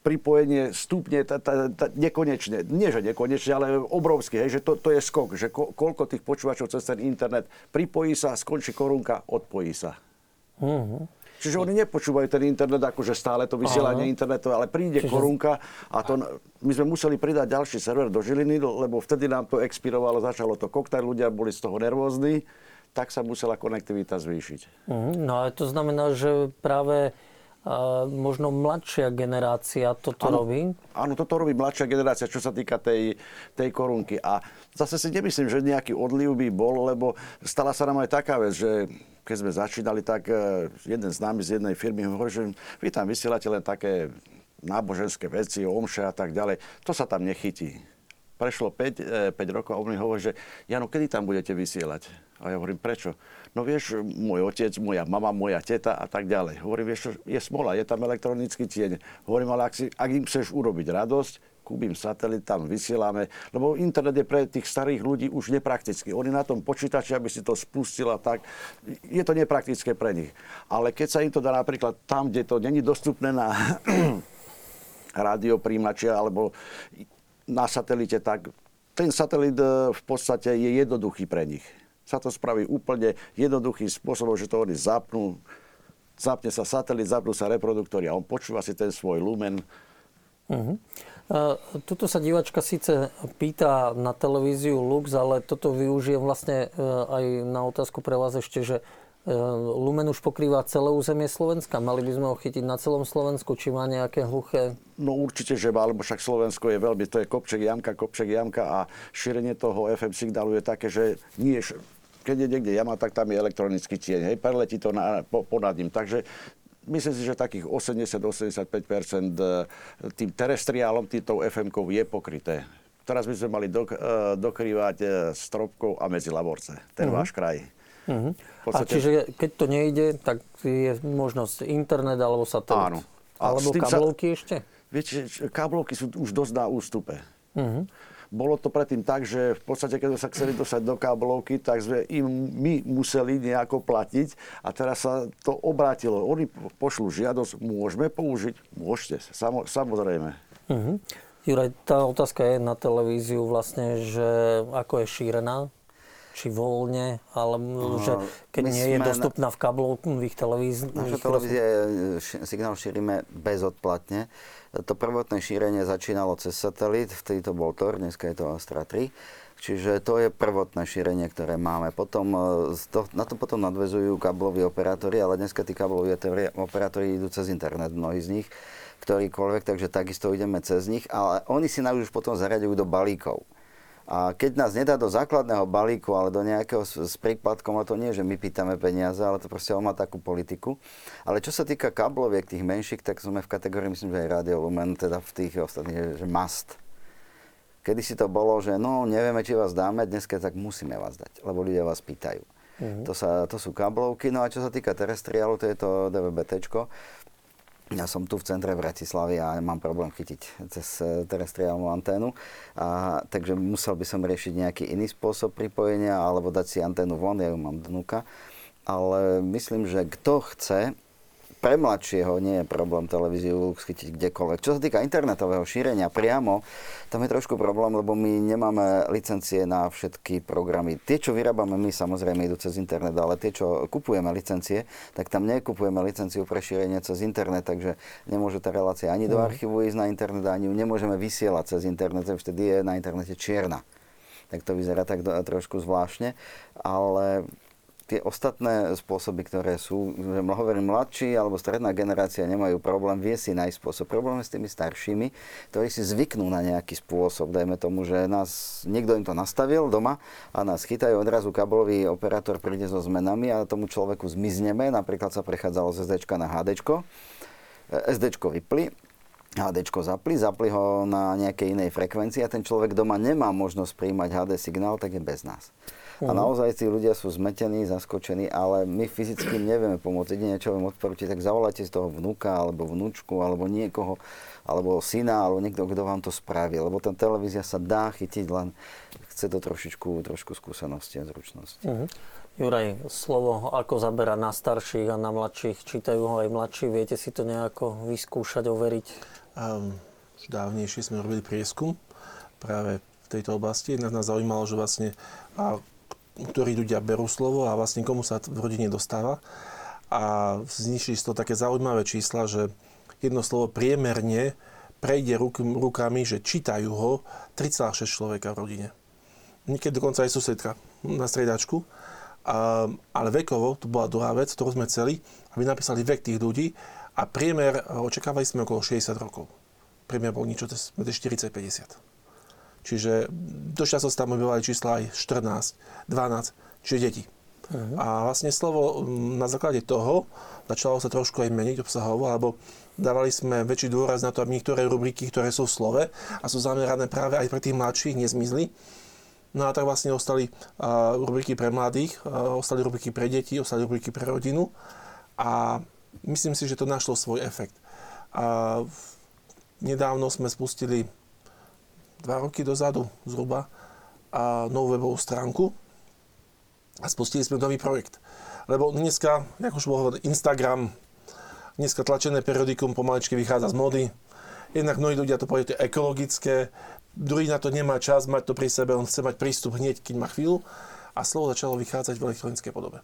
pripojenie stupne ta, ta, ta, nekonečne. Nie, že nekonečne, ale obrovský. Hej, že to, to je skok. Že ko, koľko tých počúvačov cez ten internet pripojí sa, skončí korunka, odpojí sa. Čiže oni nepočúvajú ten internet, akože stále to vysielanie Áno. internetové, ale príde Čiže- korunka a to, my sme museli pridať ďalší server do Žiliny, lebo vtedy nám to expirovalo, začalo to koktajl, ľudia boli z toho nervózni, tak sa musela konektivita zvýšiť. Mhm, No ale to znamená, že práve a, možno mladšia generácia toto robí. Áno, toto robí mladšia generácia, čo sa týka tej, tej korunky. A zase si nemyslím, že nejaký odliv by bol, lebo stala sa nám aj taká vec, že keď sme začínali, tak eh, jeden z nami z jednej firmy hovorí, že vy tam vysielate len také náboženské veci, omše a tak ďalej. To sa tam nechytí. Prešlo 5, 5 rokov a on mi hovorí, že Jano, kedy tam budete vysielať? A ja hovorím, prečo? No vieš, môj otec, moja mama, moja teta a tak ďalej. Hovorím, vieš, je smola, je tam elektronický tieň. Hovorím, ale ak, si, ak im chceš urobiť radosť, kúpim satelit, tam vysielame, lebo internet je pre tých starých ľudí už nepraktický. Oni na tom počítači, aby si to spustila, tak je to nepraktické pre nich. Ale keď sa im to dá napríklad tam, kde to není dostupné na [CLEARS THROAT] rádiopríjimačia alebo na satelite, tak ten satelit e, v podstate je jednoduchý pre nich. Sa to spraví úplne jednoduchým spôsobom, že to oni zapnú, zapne sa satelit, zapnú sa reproduktory a on počúva si ten svoj lumen. Uh, tuto sa divačka síce pýta na televíziu Lux, ale toto využijem vlastne e, aj na otázku pre vás ešte, že e, Lumen už pokrýva celé územie Slovenska. Mali by sme ho chytiť na celom Slovensku, či má nejaké hluché... No určite, že má, lebo však Slovensko je veľmi, to je kopček jamka, kopček jamka a šírenie toho FM signálu je také, že nie, keď je niekde jama, tak tam je elektronický tieň, hej, preletí to na, po, ponad ním. Takže myslím si, že takých 80-85% tým terestriálom, týmto FM-kou je pokryté. Teraz by sme mali dok, eh, dokrývať eh, stropkou a medzi Laborce, ten váš kraj. Uh-huh. V A podstate- čiže keď to nejde, tak je možnosť internet alebo satelit. Áno. A Alebo tým sa- kablovky ešte? Viete, káblovky sú už dosť na ústupe. Uh-huh. Bolo to predtým tak, že v podstate, keď sme sa chceli dostať do káblovky, tak sme im my museli nejako platiť a teraz sa to obrátilo. Oni pošlú žiadosť, môžeme použiť? Môžete, samo, samozrejme. Uh-huh. Juraj, tá otázka je na televíziu vlastne, že ako je šírená? Či voľne, ale že keď nie je dostupná v kablových televíziách. Naša televízia je, ši- signál šírime bezodplatne. To prvotné šírenie začínalo cez satelit, vtedy to bol Tor, dneska je to Astra 3. Čiže to je prvotné šírenie, ktoré máme. Potom, e, to, na to potom nadvezujú kábloví operátori, ale dneska tí operátori- operátori idú cez internet, mnohí z nich, ktorýkoľvek, takže takisto ideme cez nich, ale oni si nás už potom zaraďujú do balíkov. A keď nás nedá do základného balíku, ale do nejakého s, s prípadkom, a to nie, že my pýtame peniaze, ale to proste on má takú politiku. Ale čo sa týka kábloviek, tých menších, tak sme v kategórii, myslím, že aj Radio Lumen, teda v tých ostatných, že- must. Kedy si to bolo, že no nevieme, či vás dáme, dneska tak musíme vás dať, lebo ľudia vás pýtajú. To, sa, to sú kablovky, no a čo sa týka terestriálu, to je to DVB-tečko. Ja som tu v centre Bratislavy a mám problém chytiť cez eh, terestriálnu anténu. A, takže musel by som riešiť nejaký iný spôsob pripojenia alebo dať si anténu von, ja ju mám dnuka. Ale myslím, že kto chce, pre mladšieho nie je problém televíziu chytiť kdekoľvek. Čo sa týka internetového šírenia priamo, tam je trošku problém, lebo my nemáme licencie na všetky programy. Tie, čo vyrábame my, samozrejme idú cez internet, ale tie, čo kupujeme licencie, tak tam nekupujeme licenciu pre šírenie cez internet, takže nemôže tá relácia ani do archívu ísť na internet, ani ju nemôžeme vysielať cez internet, vtedy je na internete čierna. Tak to vyzerá tak do, trošku zvláštne, ale tie ostatné spôsoby, ktoré sú, že hovorím, mladší alebo stredná generácia nemajú problém, vie si nájsť spôsob. Problém je s tými staršími, ktorí si zvyknú na nejaký spôsob. Dajme tomu, že nás, niekto im to nastavil doma a nás chytajú, odrazu kabelový operátor príde so zmenami a tomu človeku zmizneme. Napríklad sa prechádzalo z SD na HD. SD vypli, HD zapli, zapli ho na nejakej inej frekvencii a ten človek doma nemá možnosť príjmať HD signál, tak je bez nás. A naozaj tí ľudia sú zmetení, zaskočení, ale my fyzicky im nevieme pomôcť. Jedine, čo vám odporúčiť, tak zavolajte z toho vnúka, alebo vnúčku, alebo niekoho, alebo syna, alebo niekto, kto vám to spraví. Lebo tá televízia sa dá chytiť, len chce to trošičku, trošku skúsenosti a zručnosti. Mhm. Juraj, slovo ako zabera na starších a na mladších, čítajú ho aj mladší, viete si to nejako vyskúšať, overiť? Um, dávnejšie sme robili prieskum práve v tejto oblasti. Nás, nás zaujímalo, že vlastne a, ktorí ľudia berú slovo a vlastne komu sa v rodine dostáva. A vznikli toho také zaujímavé čísla, že jedno slovo priemerne prejde ruk, rukami, že čítajú ho 3,6 človeka v rodine. Niekedy dokonca aj susedka na striedačku. A, ale vekovo, to bola druhá vec, ktorú sme chceli, aby napísali vek tých ľudí a priemer, očakávali sme okolo 60 rokov. Priemer bol niečo medzi 40-50. Čiže dosť často sa tam objavovali čísla aj 14, 12, čiže deti. Uh-huh. A vlastne slovo na základe toho začalo sa trošku aj meniť obsahovo, alebo dávali sme väčší dôraz na to, aby niektoré rubriky, ktoré sú v slove a sú zamerané práve aj pre tých mladších, nezmizli. No a tak vlastne ostali uh, rubriky pre mladých, uh, ostali rubriky pre deti, ostali rubriky pre rodinu a myslím si, že to našlo svoj efekt. A nedávno sme spustili dva roky dozadu zhruba a novú webovú stránku a spustili sme nový projekt. Lebo dneska, ako už bol Instagram, dneska tlačené periodikum pomaličky vychádza z mody. Jednak mnohí ľudia to povedia ekologické, druhý na to nemá čas mať to pri sebe, on chce mať prístup hneď, keď má chvíľu. A slovo začalo vychádzať v elektronickej podobe.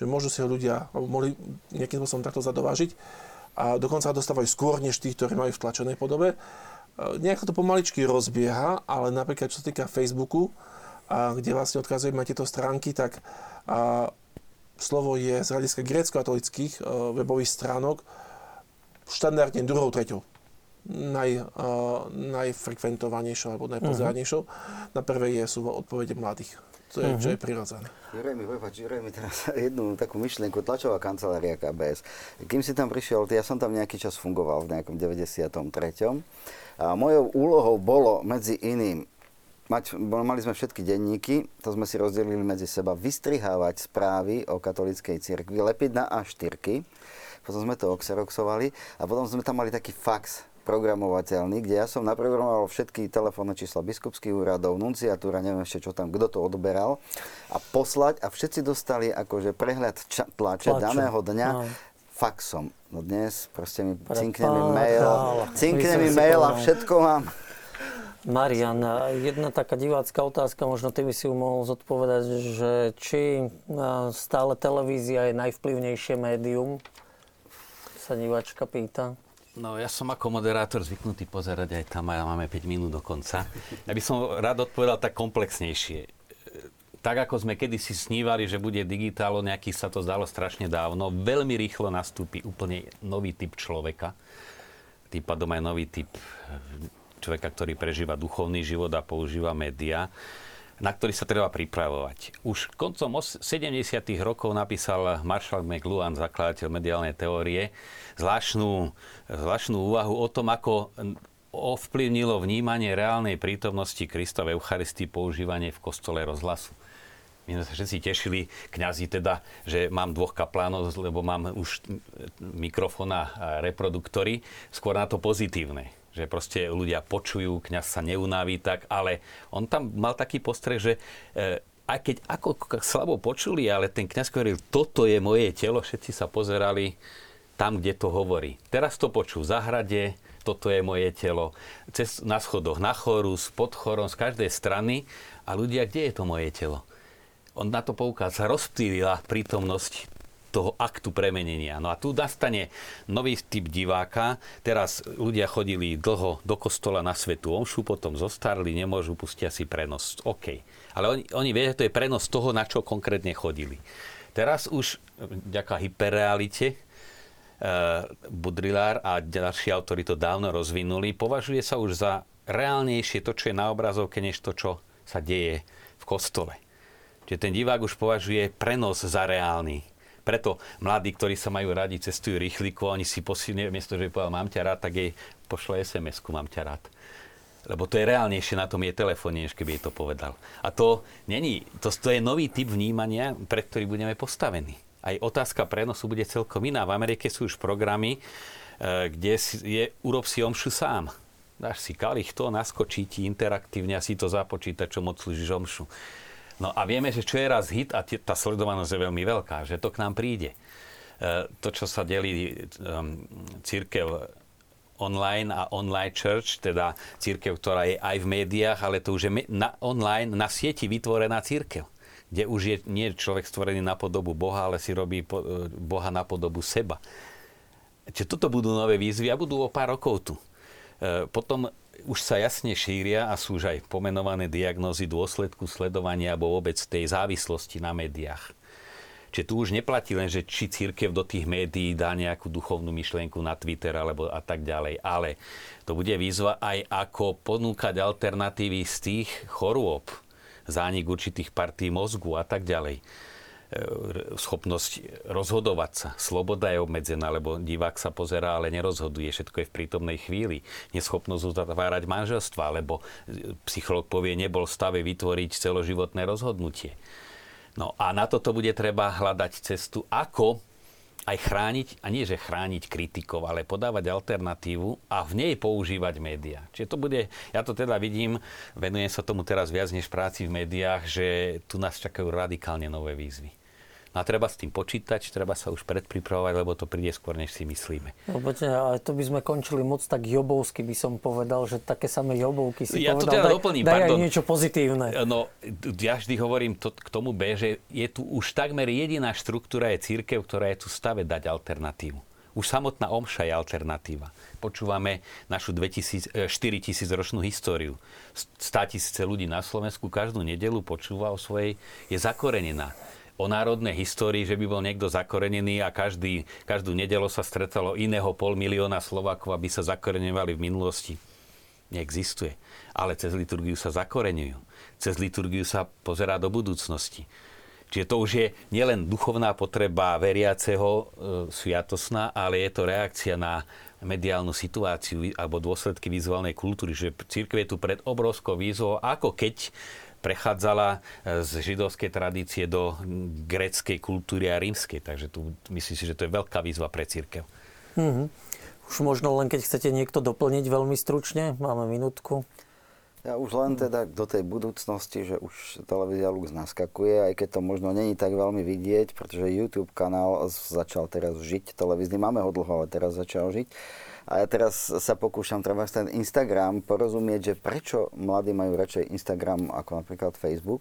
Že môžu si ho ľudia, mohli nejakým spôsobom takto zadovážiť a dokonca dostávajú skôr než tých, ktorí majú v tlačenej podobe. E, nejak to pomaličky rozbieha, ale napríklad čo sa týka Facebooku, a kde vlastne odkazujeme na tieto stránky, tak a, slovo je z hľadiska grécko-katolických e, webových stránok štandardne druhou, treťou naj, uh, najfrekventovanejšou alebo najpozeranejšou. Uh-huh. Na prvej je, sú odpovede mladých, čo je, uh-huh. čo je prirodzené. Juraj mi, prepáč, Juraj mi teraz [LAUGHS] jednu takú myšlienku, tlačová kancelária KBS. Kým si tam prišiel, ja som tam nejaký čas fungoval v nejakom 93. A mojou úlohou bolo medzi iným mať, mali sme všetky denníky, to sme si rozdelili medzi seba, vystrihávať správy o katolíckej cirkvi, lepiť na A4, potom sme to oxeroxovali a potom sme tam mali taký fax programovateľný, kde ja som naprogramoval všetky telefónne čísla biskupských úradov, nunciatúra, neviem ešte čo tam, kto to odberal a poslať a všetci dostali akože prehľad ča- tlače, tlače daného dňa no faxom. No dnes proste mi cinkne mi mail, cinkne mi mail a všetko mám. Marian, jedna taká divácká otázka, možno ty by si ju mohol zodpovedať, že či stále televízia je najvplyvnejšie médium? Sa diváčka pýta. No ja som ako moderátor zvyknutý pozerať aj tam a máme 5 minút do konca. Ja by som rád odpovedal tak komplexnejšie tak ako sme kedysi snívali, že bude digitálo, nejaký sa to zdalo strašne dávno, veľmi rýchlo nastúpi úplne nový typ človeka. Tým pádom aj nový typ človeka, ktorý prežíva duchovný život a používa média na ktorý sa treba pripravovať. Už koncom 70. rokov napísal Marshall McLuhan, zakladateľ mediálnej teórie, zvláštnu, zvláštnu úvahu o tom, ako ovplyvnilo vnímanie reálnej prítomnosti Krista v Eucharistii používanie v kostole rozhlasu. My sme sa všetci tešili, kňazi teda, že mám dvoch kaplánov, lebo mám už mikrofón a reproduktory, skôr na to pozitívne že proste ľudia počujú, kňaz sa neunaví tak, ale on tam mal taký postreh, že e, aj keď ako slabo počuli, ale ten kňaz hovoril, toto je moje telo, všetci sa pozerali tam, kde to hovorí. Teraz to počú v zahrade, toto je moje telo, cez, na schodoch, na chorus, pod chorom, z každej strany a ľudia, kde je to moje telo? On na to poukázal, rozptýlila prítomnosť toho aktu premenenia. No a tu nastane nový typ diváka. Teraz ľudia chodili dlho do kostola na svetu omšu, potom zostarli, nemôžu, pustia si prenos. OK. Ale oni, oni vedia, že to je prenos toho, na čo konkrétne chodili. Teraz už, ďaká hyperrealite, uh, Budrilár a ďalší autori to dávno rozvinuli, považuje sa už za reálnejšie to, čo je na obrazovke, než to, čo sa deje v kostole. Čiže ten divák už považuje prenos za reálny. Preto mladí, ktorí sa majú radi, cestujú rýchliku, oni si posilne, miesto, že by povedal, mám ťa rád, tak jej pošle SMS-ku, mám ťa rád. Lebo to je reálnejšie na tom je telefóne, než keby jej to povedal. A to, není, to, to je nový typ vnímania, pre ktorý budeme postavení. Aj otázka prenosu bude celkom iná. V Amerike sú už programy, e, kde je urob si omšu sám. Dáš si kalich to, naskočí ti interaktívne a si to započíta, čo moc slúžiš omšu. No a vieme, že čo je raz hit a tá sledovanosť je veľmi veľká, že to k nám príde. E, to, čo sa delí um, církev online a online church, teda církev, ktorá je aj v médiách, ale to už je na, online, na sieti vytvorená církev kde už je nie človek stvorený na podobu Boha, ale si robí po, e, Boha na podobu seba. Čiže toto budú nové výzvy a budú o pár rokov tu. E, potom už sa jasne šíria a sú už aj pomenované diagnózy dôsledku sledovania alebo vôbec tej závislosti na médiách. Čiže tu už neplatí len, že či církev do tých médií dá nejakú duchovnú myšlienku na Twitter alebo a tak ďalej, ale to bude výzva aj ako ponúkať alternatívy z tých chorôb, zánik určitých partí mozgu a tak ďalej schopnosť rozhodovať sa. Sloboda je obmedzená, lebo divák sa pozerá, ale nerozhoduje. Všetko je v prítomnej chvíli. Neschopnosť uzatvárať manželstva, lebo psycholog povie, nebol v stave vytvoriť celoživotné rozhodnutie. No a na toto bude treba hľadať cestu, ako aj chrániť, a nie že chrániť kritikov, ale podávať alternatívu a v nej používať médiá. Čiže to bude, ja to teda vidím, venujem sa tomu teraz viac než práci v médiách, že tu nás čakajú radikálne nové výzvy. No a treba s tým počítať, treba sa už predpripravovať, lebo to príde skôr, než si myslíme. No, poďte, ale to by sme končili moc tak jobovsky, by som povedal, že také samé jobovky si ja povedal. to teda daj, doplním, daj pardon. aj niečo pozitívne. No, ja vždy hovorím to, k tomu B, že je tu už takmer jediná štruktúra je církev, ktorá je tu stave dať alternatívu. Už samotná omša je alternatíva. Počúvame našu 2000, 4000 ročnú históriu. 100 tisíce ľudí na Slovensku každú nedelu počúva o svojej, je zakorenená o národnej histórii, že by bol niekto zakorenený a každý, každú nedelo sa stretalo iného pol milióna Slovákov, aby sa zakoreňovali v minulosti. Neexistuje. Ale cez liturgiu sa zakoreňujú. Cez liturgiu sa pozerá do budúcnosti. Čiže to už je nielen duchovná potreba veriaceho e, sviatosná, ale je to reakcia na mediálnu situáciu alebo dôsledky vizuálnej kultúry, že církev je tu pred obrovskou výzvou, ako keď prechádzala e, z židovskej tradície do gréckej kultúry a rímskej. Takže tu myslím si, že to je veľká výzva pre církev. Mm-hmm. Už možno len keď chcete niekto doplniť veľmi stručne, máme minútku. Ja už len teda do tej budúcnosti, že už televízia Lux naskakuje, aj keď to možno není tak veľmi vidieť, pretože YouTube kanál začal teraz žiť televízny. Máme ho dlho, ale teraz začal žiť. A ja teraz sa pokúšam treba ten Instagram porozumieť, že prečo mladí majú radšej Instagram ako napríklad Facebook.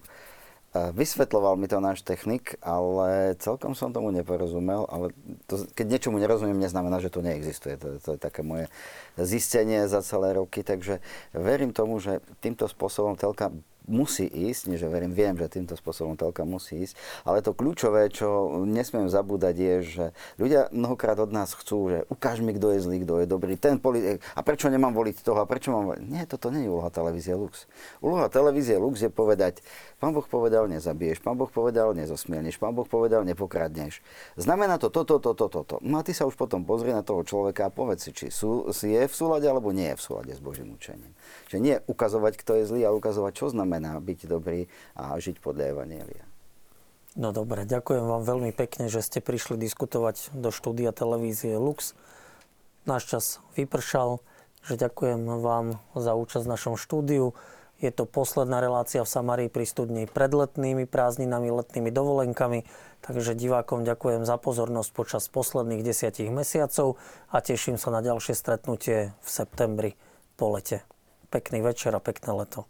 Vysvetloval mi to náš technik, ale celkom som tomu neporozumel. Ale to, keď niečomu nerozumiem, neznamená, že to neexistuje. To, to je také moje zistenie za celé roky. Takže verím tomu, že týmto spôsobom telka musí ísť, že verím, viem, že týmto spôsobom telka musí ísť, ale to kľúčové, čo nesmiem zabúdať, je, že ľudia mnohokrát od nás chcú, že ukáž mi, kto je zlý, kto je dobrý, ten politik, a prečo nemám voliť toho, a prečo mám. Nie, toto nie je úloha televízie Lux. Úloha televízie Lux je povedať, pán Boh povedal, nezabiješ, pán Boh povedal, nezosmielneš, pán Boh povedal, nepokradneš. Znamená to toto, toto, toto. No a ty sa už potom pozri na toho človeka a povedz si, či sú, je v súlade alebo nie je v súlade s Božím učením. Že nie ukazovať, kto je zlý, ale ukazovať, čo znamená byť dobrý a žiť podľa Evanielia. No dobre, ďakujem vám veľmi pekne, že ste prišli diskutovať do štúdia televízie Lux. Náš čas vypršal, že ďakujem vám za účasť v našom štúdiu. Je to posledná relácia v Samarii pri studni pred letnými prázdninami, letnými dovolenkami. Takže divákom ďakujem za pozornosť počas posledných desiatich mesiacov a teším sa na ďalšie stretnutie v septembri po lete. Pekný večer a pekné leto.